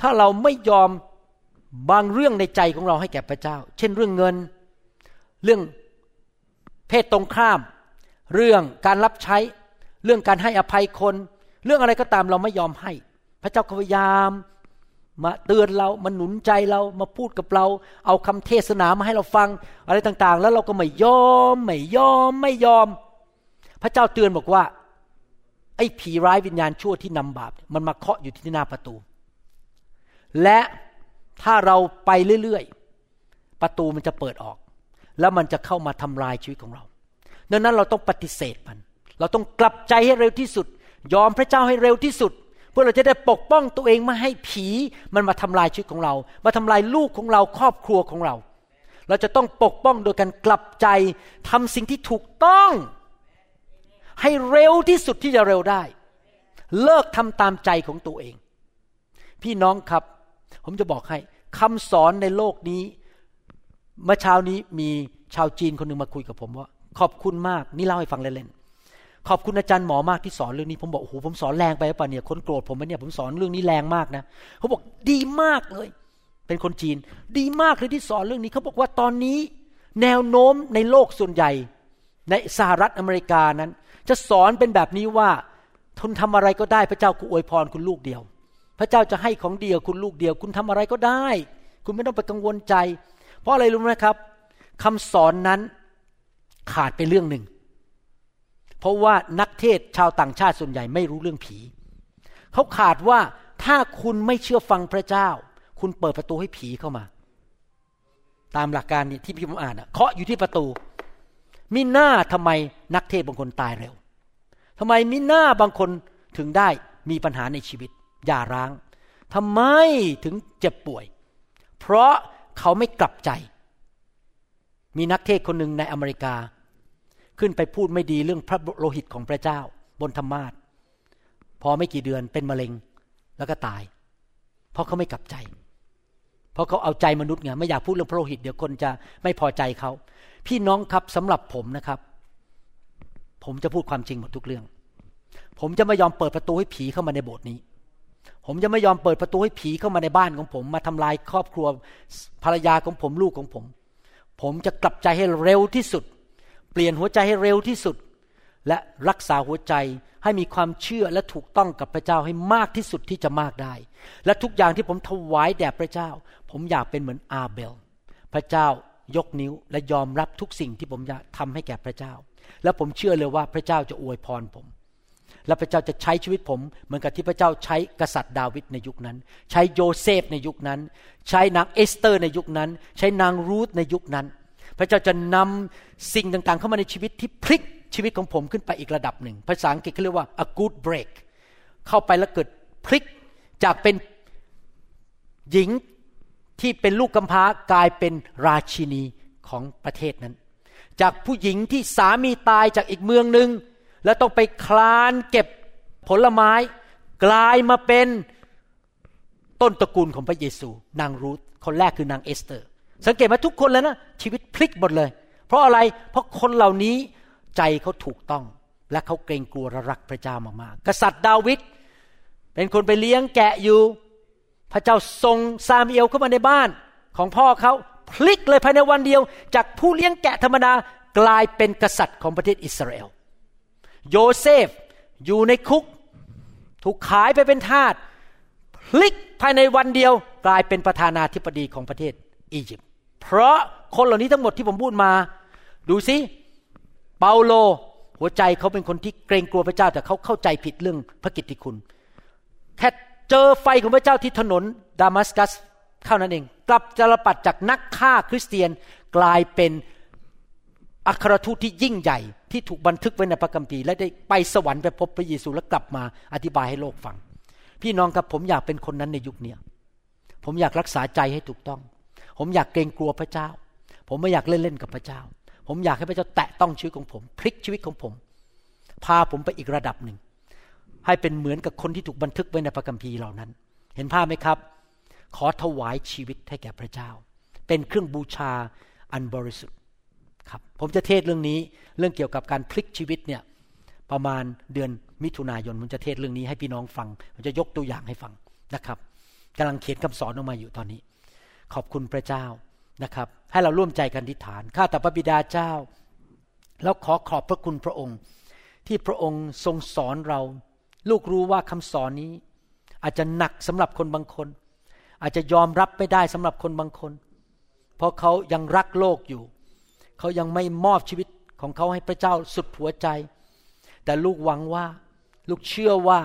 ถ้าเราไม่ยอมบางเรื่องในใจของเราให้แก่พระเจ้า เช่นเรื่องเงิน เรื่องเพศตรงข้าม เรื่องการรับใช้ เรื่องการให้อภัยคน เรื่องอะไรก็ตามเราไม่ยอมให้ พระเจ้าพยายาม มาเตือนเรามาหนุนใจเรามาพูดกับเรา เอาคำเทศนามาให้เราฟัง อะไรต่างๆ แล้วเราก็ไม่ยอมไม่ยอมไม่ยอม พระเจ้าเตือนบอกว่า ไอ้ผีร้ายวิญญาณชั่วที่นำบาป มันมาเคาะอยู่ที่หน้าประตู และถ้าเราไปเรื่อยๆ ประตูมันจะเปิดออก แล้วมันจะเข้ามาทำลายชีวิตของเราดังนั้นเราต้องปฏิเสธมัน เราต้องกลับใจให้เร็วที่สุด ยอมพระเจ้าให้เร็วที่สุด เพื่อเราจะได้ปกป้องตัวเองไม่ให้ผีมันมาทำลายชีวิตของเรา มาทำลายลูกของเราครอบครัวของเรา เราจะต้องปกป้องโดยการกลับใจทำสิ่งที่ถูกต้อง ให้เร็วที่สุดที่จะเร็วได้ เลิกทำตามใจของตัวเอง พี่น้องครับ ผมจะบอกให้คำสอนในโลกนี้ เมื่อเช้านี้มีชาวจีนคนหนึ่งมาคุยกับผมว่า ขอบคุณมาก นี่เล่าให้ฟังเล่นๆ ขอบคุณอาจารย์หมอมากที่สอนเรื่องนี้ ผมบอกโอ้โหผมสอนแรงไปป่ะเนี่ยคนโกรธผมเนี่ยผมสอนเรื่องนี้แรงมากนะเขาบอกดีมากเลย เป็นคนจีน ดีมากเลยที่สอนเรื่องนี้เขาบอกว่าตอนนี้ แนวโน้มในโลกส่วนใหญ่ ในสหรัฐอเมริกานั้น จะสอนเป็นแบบนี้ว่าทนทำอะไรก็ได้พระเจ้ากูอวยพรคุณลูกเดียว พระเจ้าจะให้ของเดียวคุณลูกเดียว คุณทำอะไรก็ได้ คุณไม่ต้องไปกังวลใจ เพราะอะไรรู้ไหมครับคำสอนนั้นขาดไปเรื่องหนึ่ง เพราะว่านักเทศชาวต่างชาติส่วนใหญ่ไม่รู้เรื่องผี เขาขาดว่าถ้าคุณไม่เชื่อฟังพระเจ้า คุณเปิดประตูให้ผีเข้ามา ตามหลักการนี่ที่พี่ผมอ่านเคาะอยู่ที่ประตู มิหน้าทำไมนักเทศบางคนตายเร็วทำไมมิหน้าบางคนถึงได้มีปัญหาในชีวิตอย่าร้างทำไมถึงเจ็บป่วย เพราะเขาไม่กลับใจ มีนักเทศคนหนึ่งในอเมริกา ขึ้นไปพูดไม่ดีเรื่องพระโลหิตของพระเจ้า บนธรรมาทพอไม่กี่เดือนเป็นมะเร็งแล้วก็ตาย เพราะเขาไม่กลับใจ เพราะเขาเอาใจมนุษย์ไงไม่อยากพูดเรื่องพระโลหิตเดี๋ยวคนจะไม่พอใจเขา พี่น้องครับสำหรับผมนะครับ ผมจะพูดความจริงหมดทุกเรื่อง ผมจะไม่ยอมเปิดประตูให้ผีเข้ามาในโบสถ์นี้ ผมจะไม่ยอมเปิดประตูให้ผีเข้ามาในบ้านของผม มาทำลายครอบครัวภรรยาของผมลูกของผม ผมจะกลับใจให้เร็วที่สุด เปลี่ยนหัวใจให้เร็วที่สุด และรักษาหัวใจให้มีความเชื่อและถูกต้องกับพระเจ้าให้มากที่สุดที่จะมากได้ และทุกอย่างที่ผมถวายแด่พระเจ้า ผมอยากเป็นเหมือนอาเบล พระเจ้ายกนิ้วและยอมรับทุกสิ่งที่ผมอยากทำให้แก่พระเจ้า และผมเชื่อเลยว่าพระเจ้าจะอวยพรผม และพระเจ้าจะใช้ชีวิตผม เหมือนกับที่พระเจ้าใช้กษัตริย์ดาวิดในยุคนั้น ใช้โยเซฟในยุคนั้น ใช้นางเอสเตอร์ในยุคนั้น ใช้นางรูธในยุคนั้น พระเจ้าจะนำสิ่งต่างๆ เข้ามาในชีวิตที่พลิกชีวิตของผมขึ้นไปอีกระดับหนึ่ง ภาษาอังกฤษเขาเรียกว่า a good break เข้าไปแล้วเกิดพลิกจากเป็นหญิงที่เป็นลูกกำพร้ากลายเป็นราชินีของประเทศนั้น จากผู้หญิงที่สามีตายจากอีกเมืองหนึ่งแล้วต้องไปคลานเก็บผลไม้ กลายมาเป็นต้นตระกูลของพระเยซู นางรูธคนแรกคือนางเอสเตอร์ สังเกตไหมทุกคนแล้วนะชีวิตพลิกหมดเลย เพราะอะไรเพราะคนเหล่านี้ใจเขาถูกต้อง และเขาเกรงกลัวรักพระเจ้ามากๆกษัตริย์ดาวิดเป็นคนไปเลี้ยงแกะอยู่ พระเจ้าส่งซามูเอลเข้ามาในบ้านของพ่อเขาพลิกเลยภายในวันเดียว จากผู้เลี้ยงแกะธรรมดากลายเป็นกษัตริย์ของประเทศอิสราเอลโยเซฟอยู่ในคุก ถูกขายไปเป็นทาสพลิกภายในวันเดียวกลายเป็นประธานาธิบดีของประเทศ อียิปต์เพราะคนเหล่านี้ทั้งหมดที่ผมพูดมา ดูสิเปาโลหัวใจเขาเป็นคนที่เกรงกลัวพระเจ้าแต่เขาเข้าใจผิดเรื่องพระกิตติคุณ แค่เจอไฟของพระเจ้าที่ถนนดามัสกัสเท่านั้นเอง กลับจรปัดจากนักฆ่าคริสเตียนกลายเป็นอัครทูตที่ยิ่งใหญ่ที่ถูกบันทึกไว้ในพระคัมภีร์และได้ไปสวรรค์ไปพบพระเยซูแล้วกลับมาอธิบายให้โลกฟัง พี่น้องครับผมอยากเป็นคนนั้นในยุคนี้ผมอยากรักษาใจให้ถูกต้อง ผมอยากเกรงกลัวพระเจ้า ผมไม่อยากเล่นเล่นกับพระเจ้า ผมอยากให้พระเจ้าแตะต้องชีวิตของผม พลิกชีวิตของผม พาผมไปอีกระดับหนึ่ง ให้เป็นเหมือนกับคนที่ถูกบันทึกไว้ในพระคัมภีร์เหล่านั้น เห็นภาพไหมครับ ขอถวายชีวิตให้แก่พระเจ้า เป็นเครื่องบูชาอันบริสุทธิ์ครับ ผมจะเทศเรื่องนี้เรื่องเกี่ยวกับการพลิกชีวิตเนี่ยประมาณเดือนมิถุนายนผมจะเทศเรื่องนี้ให้พี่น้องฟังผมจะยกตัวอย่างให้ฟังนะครับกำลังเขียนคำสอนออกมาอยู่ตอนนี้ ขอบคุณพระเจ้านะครับ ให้เราร่วมใจกันทิฏฐาน ข้าแต่พระบิดาเจ้า แล้วขอขอบพระคุณพระองค์ ที่พระองค์ทรงสอนเรา ลูกรู้ว่าคำสอนนี้ อาจจะหนักสำหรับคนบางคน อาจจะยอมรับไม่ได้สำหรับคนบางคน เพราะเขายังรักโลกอยู่ เขายังไม่มอบชีวิตของเขาให้พระเจ้าสุดหัวใจ แต่ลูกหวังว่า ลูกเชื่อว่า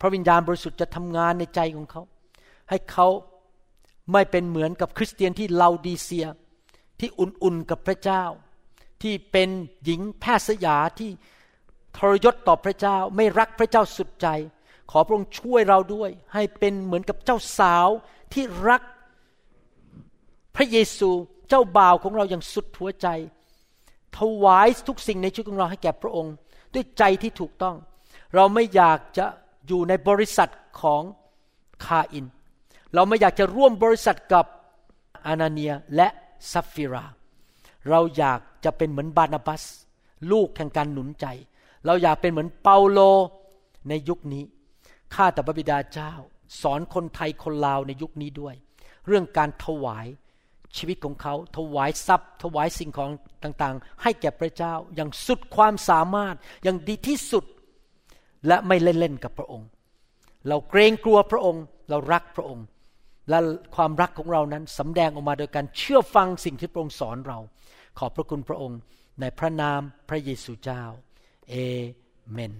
พระวิญญาณบริสุทธิ์จะทำงานในใจของเขา ให้เขา ไม่เป็นเหมือนกับคริสเตียนที่เลาดีเซีย ที่อุ่นๆกับพระเจ้า ที่เป็นหญิงแพทย์สยาที่ทรยศต่อพระเจ้า ไม่รักพระเจ้าสุดใจ ขอพระองค์ช่วยเราด้วย ให้เป็นเหมือนกับเจ้าสาวที่รักพระเยซูเจ้าบ่าวของเราอย่างสุดหัวใจ ถวายทุกสิ่งในชีวิตของเราให้แก่พระองค์ ด้วยใจที่ถูกต้อง เราไม่อยากจะอยู่ในบริษัทของคาอิน เราไม่อยากจะร่วมบริษัทกับอานาเนียและซัฟฟิรา เราอยากจะเป็นเหมือนบานาบัส ลูกแห่งการหนุนใจ เราอยากเป็นเหมือนเปาโลในยุคนี้ ข้าแต่พระบิดาเจ้า สอนคนไทยคนลาวในยุคนี้ด้วย เรื่องการถวายชีวิตของเขา ถวายทรัพย์ ถวายสิ่งของต่างๆ ให้แก่พระเจ้าอย่างสุดความสามารถอย่างดีที่สุด และไม่เล่นๆกับพระองค์ เราเกรงกลัวพระองค์ เรารักพระองค์ และความรักของเรานั้นสำแดงออกมาโดยการเชื่อฟังสิ่งที่พระองค์สอนเรา ขอบพระคุณพระองค์ในพระนามพระเยซูเจ้า เอเมน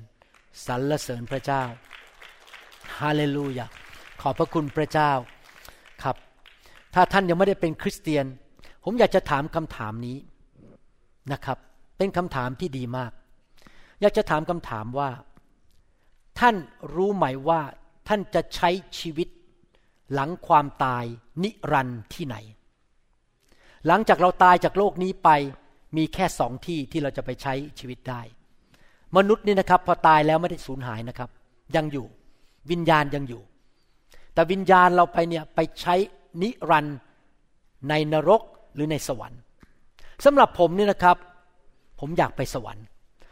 สรรเสริญพระเจ้า ฮาเลลูยา ขอบพระคุณพระเจ้าครับ ถ้าท่านยังไม่ได้เป็นคริสเตียน ผมอยากจะถามคำถามนี้นะครับ เป็นคำถามที่ดีมาก อยากจะถามคำถามว่า ท่านรู้ไหมว่าท่านจะใช้ชีวิต หลังความตายนิรันดร์ที่ไหน หลังจากเราตายจากโลกนี้ไปมีแค่สองที่ที่เราจะไปใช้ชีวิตได้ มนุษย์นี่นะครับพอตายแล้วไม่ได้สูญหายนะครับ ยังอยู่วิญญาณยังอยู่ แต่วิญญาณเราไปเนี่ยไปใช้นิรันดร์ในนรกหรือในสวรรค์สำหรับผมนี่นะครับ ผมอยากไปสวรรค์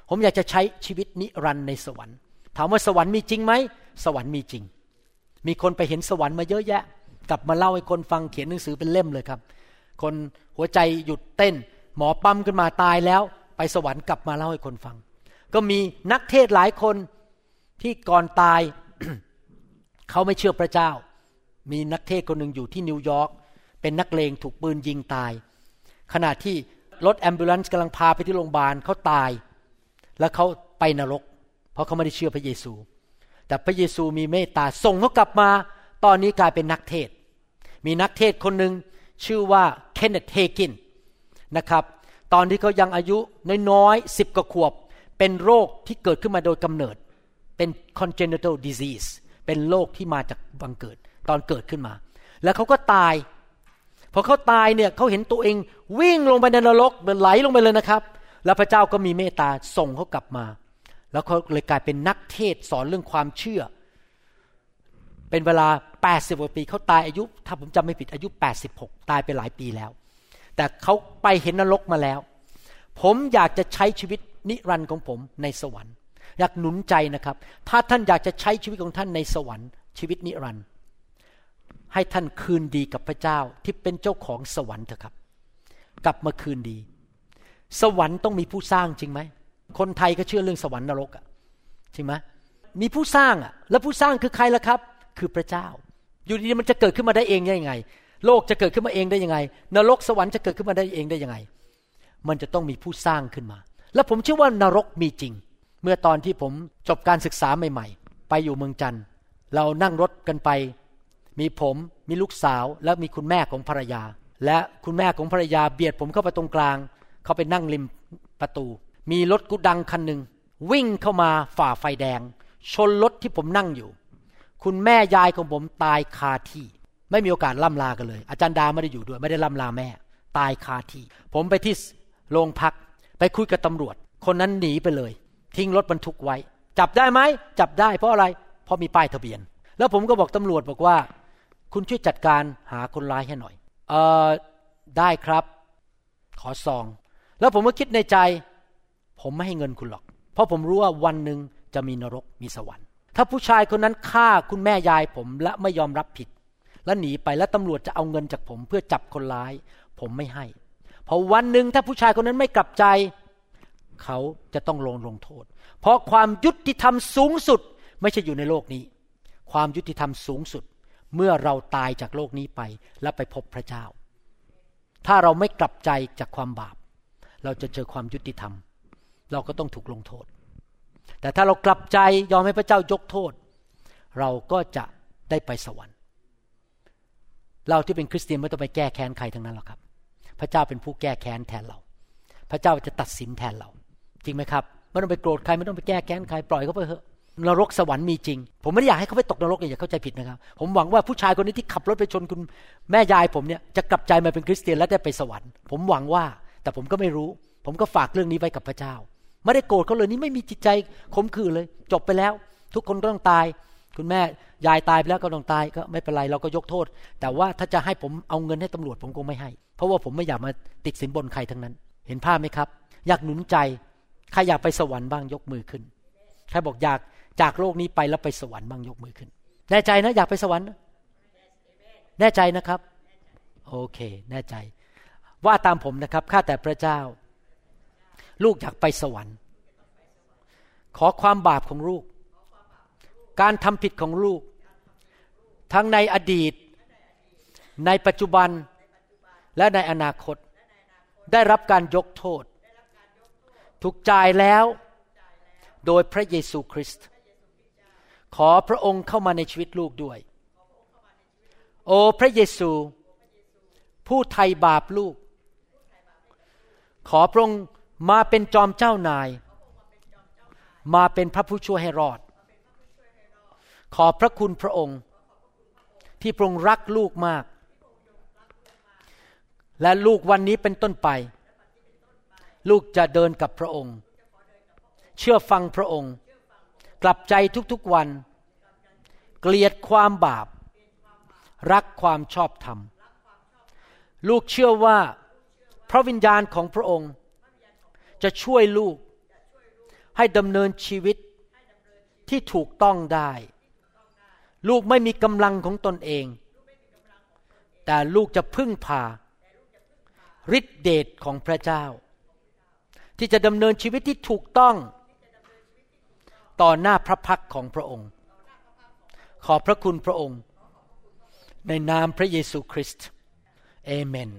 ผมอยากจะใช้ชีวิตนิรันดร์ในสวรรค์ ถามว่าสวรรค์มีจริงไหมสวรรค์มีจริง มีคนไปเห็นสวรรค์มาเยอะแยะ กลับมาเล่าให้คนฟังเขียนหนังสือเป็นเล่มเลยครับ คนหัวใจหยุดเต้น หมอปั๊มขึ้นมาตายแล้ว ไปสวรรค์กลับมาเล่าให้คนฟัง ก็มีนักเทศหลายคนที่ก่อนตายเขาไม่เชื่อพระเจ้า มีนักเทศคนหนึ่งอยู่ที่นิวยอร์กเป็นนักเลงถูกปืนยิงตาย ขณะที่รถ ambulance กำลังพาไปที่โรงพยาบาลเขาตาย แล้วเขาไปนรก เพราะเขาไม่ได้เชื่อพระเยซู แต่พระเยซูมีเมตตาส่งเขากลับมา ตอนนี้กลายเป็นนักเทศน์ มีนักเทศน์คนหนึ่งชื่อว่าเคนเนธ เฮกินนะครับ ตอนที่เขายังอายุน้อยๆสิบกว่าขวบ เป็นโรคที่เกิดขึ้นมาโดยกำเนิด เป็น congenital disease เป็นโรคที่มาจากบังเกิด ตอนเกิดขึ้นมา แล้วเขาก็ตาย พอเขาตายเนี่ยเขาเห็นตัวเองวิ่งลงไปในนรกเหมือนไหลลงไปเลยนะครับ แล้วพระเจ้าก็มีเมตตาส่งเขากลับมา แล้วเขาเลยกลายเป็นนักเทศสอนเรื่องความเชื่อ เป็นเวลา 80กว่าปีเขาตายอายุ ถ้าผมจำไม่ผิดอายุ 86 ตายไปหลายปีแล้ว แต่เขาไปเห็นนรกมาแล้ว ผมอยากจะใช้ชีวิตนิรันดร์ของผมในสวรรค์ อยากหนุนใจนะครับ ถ้าท่านอยากจะใช้ชีวิตของท่านในสวรรค์ชีวิตนิรันดร์ให้ท่านคืนดีกับพระเจ้าที่เป็นเจ้าของสวรรค์เถอะครับ กลับมาคืนดี สวรรค์ต้องมีผู้สร้างจริงไหม คนไทยก็เชื่อเรื่องสวรรค์นรกอะจริงไหมมีผู้สร้างอะแล้วผู้สร้างคือใครล่ะครับ คือพระเจ้า อยู่ดีๆมันจะเกิดขึ้นมาได้เองได้ยังไง โลกจะเกิดขึ้นมาเองได้ยังไง นรกสวรรค์จะเกิดขึ้นมาได้เองได้ยังไง มันจะต้องมีผู้สร้างขึ้นมา แล้วผมเชื่อว่านรกมีจริง เมื่อตอนที่ผมจบการศึกษาใหม่ ๆ ไปอยู่เมืองจันทร์เรานั่งรถกันไป มีผมมีลูกสาวแล้วมีคุณแม่ของภรรยา และคุณแม่ของภรรยาเบียดผมเข้าไปตรงกลาง เขาไปนั่งริมประตู มีรถกุดังคันหนึ่งวิ่งเข้ามาฝ่าไฟแดง ชนรถที่ผมนั่งอยู่ คุณแม่ยายของผมตายคาที่ ไม่มีโอกาสล่ำลากันเลย อาจารย์ดาไม่ได้อยู่ด้วย ไม่ได้ล่ำลาแม่ ตายคาที่ ผมไปที่โรงพักไปคุยกับตำรวจ คนนั้นหนีไปเลย ทิ้งรถบรรทุกไว้ จับได้ไหมจับได้เพราะอะไร เพราะมีป้ายทะเบียน แล้วผมก็บอกตำรวจบอกว่า คุณช่วยจัดการหาคนร้ายให้หน่อย เออได้ครับ ขอซอง แล้วผมก็คิดในใจ ผมไม่ให้เงินคุณหรอก เพราะผมรู้ว่าวันหนึ่งจะมีนรกมีสวรรค์ ถ้าผู้ชายคนนั้นฆ่าคุณแม่ยายผมและไม่ยอมรับผิด และหนีไปแล้วตำรวจจะเอาเงินจากผมเพื่อจับคนร้าย ผมไม่ให้ เพอวันหนึ่งถ้าผู้ชายคนนั้นไม่กลับใจ เขาจะต้องลงลงโทษ เพราะความยุติธรรมสูงสุดไม่ใช่อยู่ในโลกนี้ ความยุติธรรมสูงสุด เมื่อเราตายจากโลกนี้ไปแล้วไปพบพระเจ้า ถ้าเราไม่กลับใจจากความบาป เราจะเจอความยุติธรรม เราก็ต้องถูกลงโทษ แต่ถ้าเรากลับใจยอมให้พระเจ้ายกโทษ เราก็จะได้ไปสวรรค์ เราที่เป็นคริสเตียนไม่ต้องไปแก้แค้นใครทั้งนั้นหรอกครับ พระเจ้าเป็นผู้แก้แค้นแทนเรา พระเจ้าจะตัดสินแทนเรา จริงไหมครับไม่ต้องไปโกรธใครไม่ต้องไปแก้แค้นใครปล่อยเขาไปเถอะนรกสวรรค์มีจริง ผมไม่ได้อยากให้เขาไปตกนรกอย่าเข้าใจผิดนะครับ ผมหวังว่าผู้ชายคนนี้ที่ขับรถไปชนคุณแม่ยายผมเนี่ยจะกลับใจมาเป็นคริสเตียนและได้ไปสวรรค์ ผมหวังว่า แต่ผมก็ไม่รู้ ผมก็ฝากเรื่องนี้ไว้กับพระเจ้า ไม่ได้โกรธเขาเลยนี่ไม่มีจิตใจขมขื่นเลย จบไปแล้ว ทุกคนก็ต้องตาย คุณแม่ยายตายไปแล้วก็ต้องตายก็ไม่เป็นไรเราก็ยกโทษ แต่ว่าถ้าจะให้ผมเอาเงินให้ตำรวจผมคงไม่ให้ เพราะว่าผมไม่อยากมาติดสินบนใครทั้งนั้น เห็นภาพไหมครับ อยากหนุนใจใครอยากไปสวรรค์บ้างยกมือขึ้นใครบอกอยากจากโลกนี้ไปแล้วไปสวรรค์บ้างยกมือขึ้น แน่ใจนะอยากไปสวรรค์แน่ใจนะครับ โอเค แน่ใจ ว่าตามผมนะครับข้าแต่พระเจ้า ลูกอยากไปสวรรค์ ขอความบาปของลูก การทำผิดของลูก ทั้งในอดีต ในปัจจุบันและในอนาคต ได้รับการยกโทษ ถูกจ่ายแล้ว โดยพระเยซูคริสต์ขอพระองค์เข้ามาในชีวิตลูกด้วย โอ้พระเยซู ผู้ไถ่บาปลูก ขอพระองค์ มาเป็นจอมเจ้านาย มาเป็นพระผู้ช่วยให้รอด ขอพระคุณพระองค์ ที่พระองค์รักลูกมาก และลูกวันนี้เป็นต้นไป ลูกจะเดินกับพระองค์ เชื่อฟังพระองค์ กลับใจทุกๆวัน เกลียดความบาป รักความชอบธรรม ลูกเชื่อว่าพระวิญญาณของพระองค์ จะช่วยลูก ให้ดำเนินชีวิตที่ถูกต้องได้ ลูกไม่มีกำลังของตนเอง แต่ลูกจะพึ่งพาฤทธิเดชของพระเจ้า ที่จะดำเนินชีวิตที่ถูกต้อง ต่อหน้าพระพักของพระองค์ ขอพระคุณพระองค์ ในนามพระเยซูคริสต์เอเมน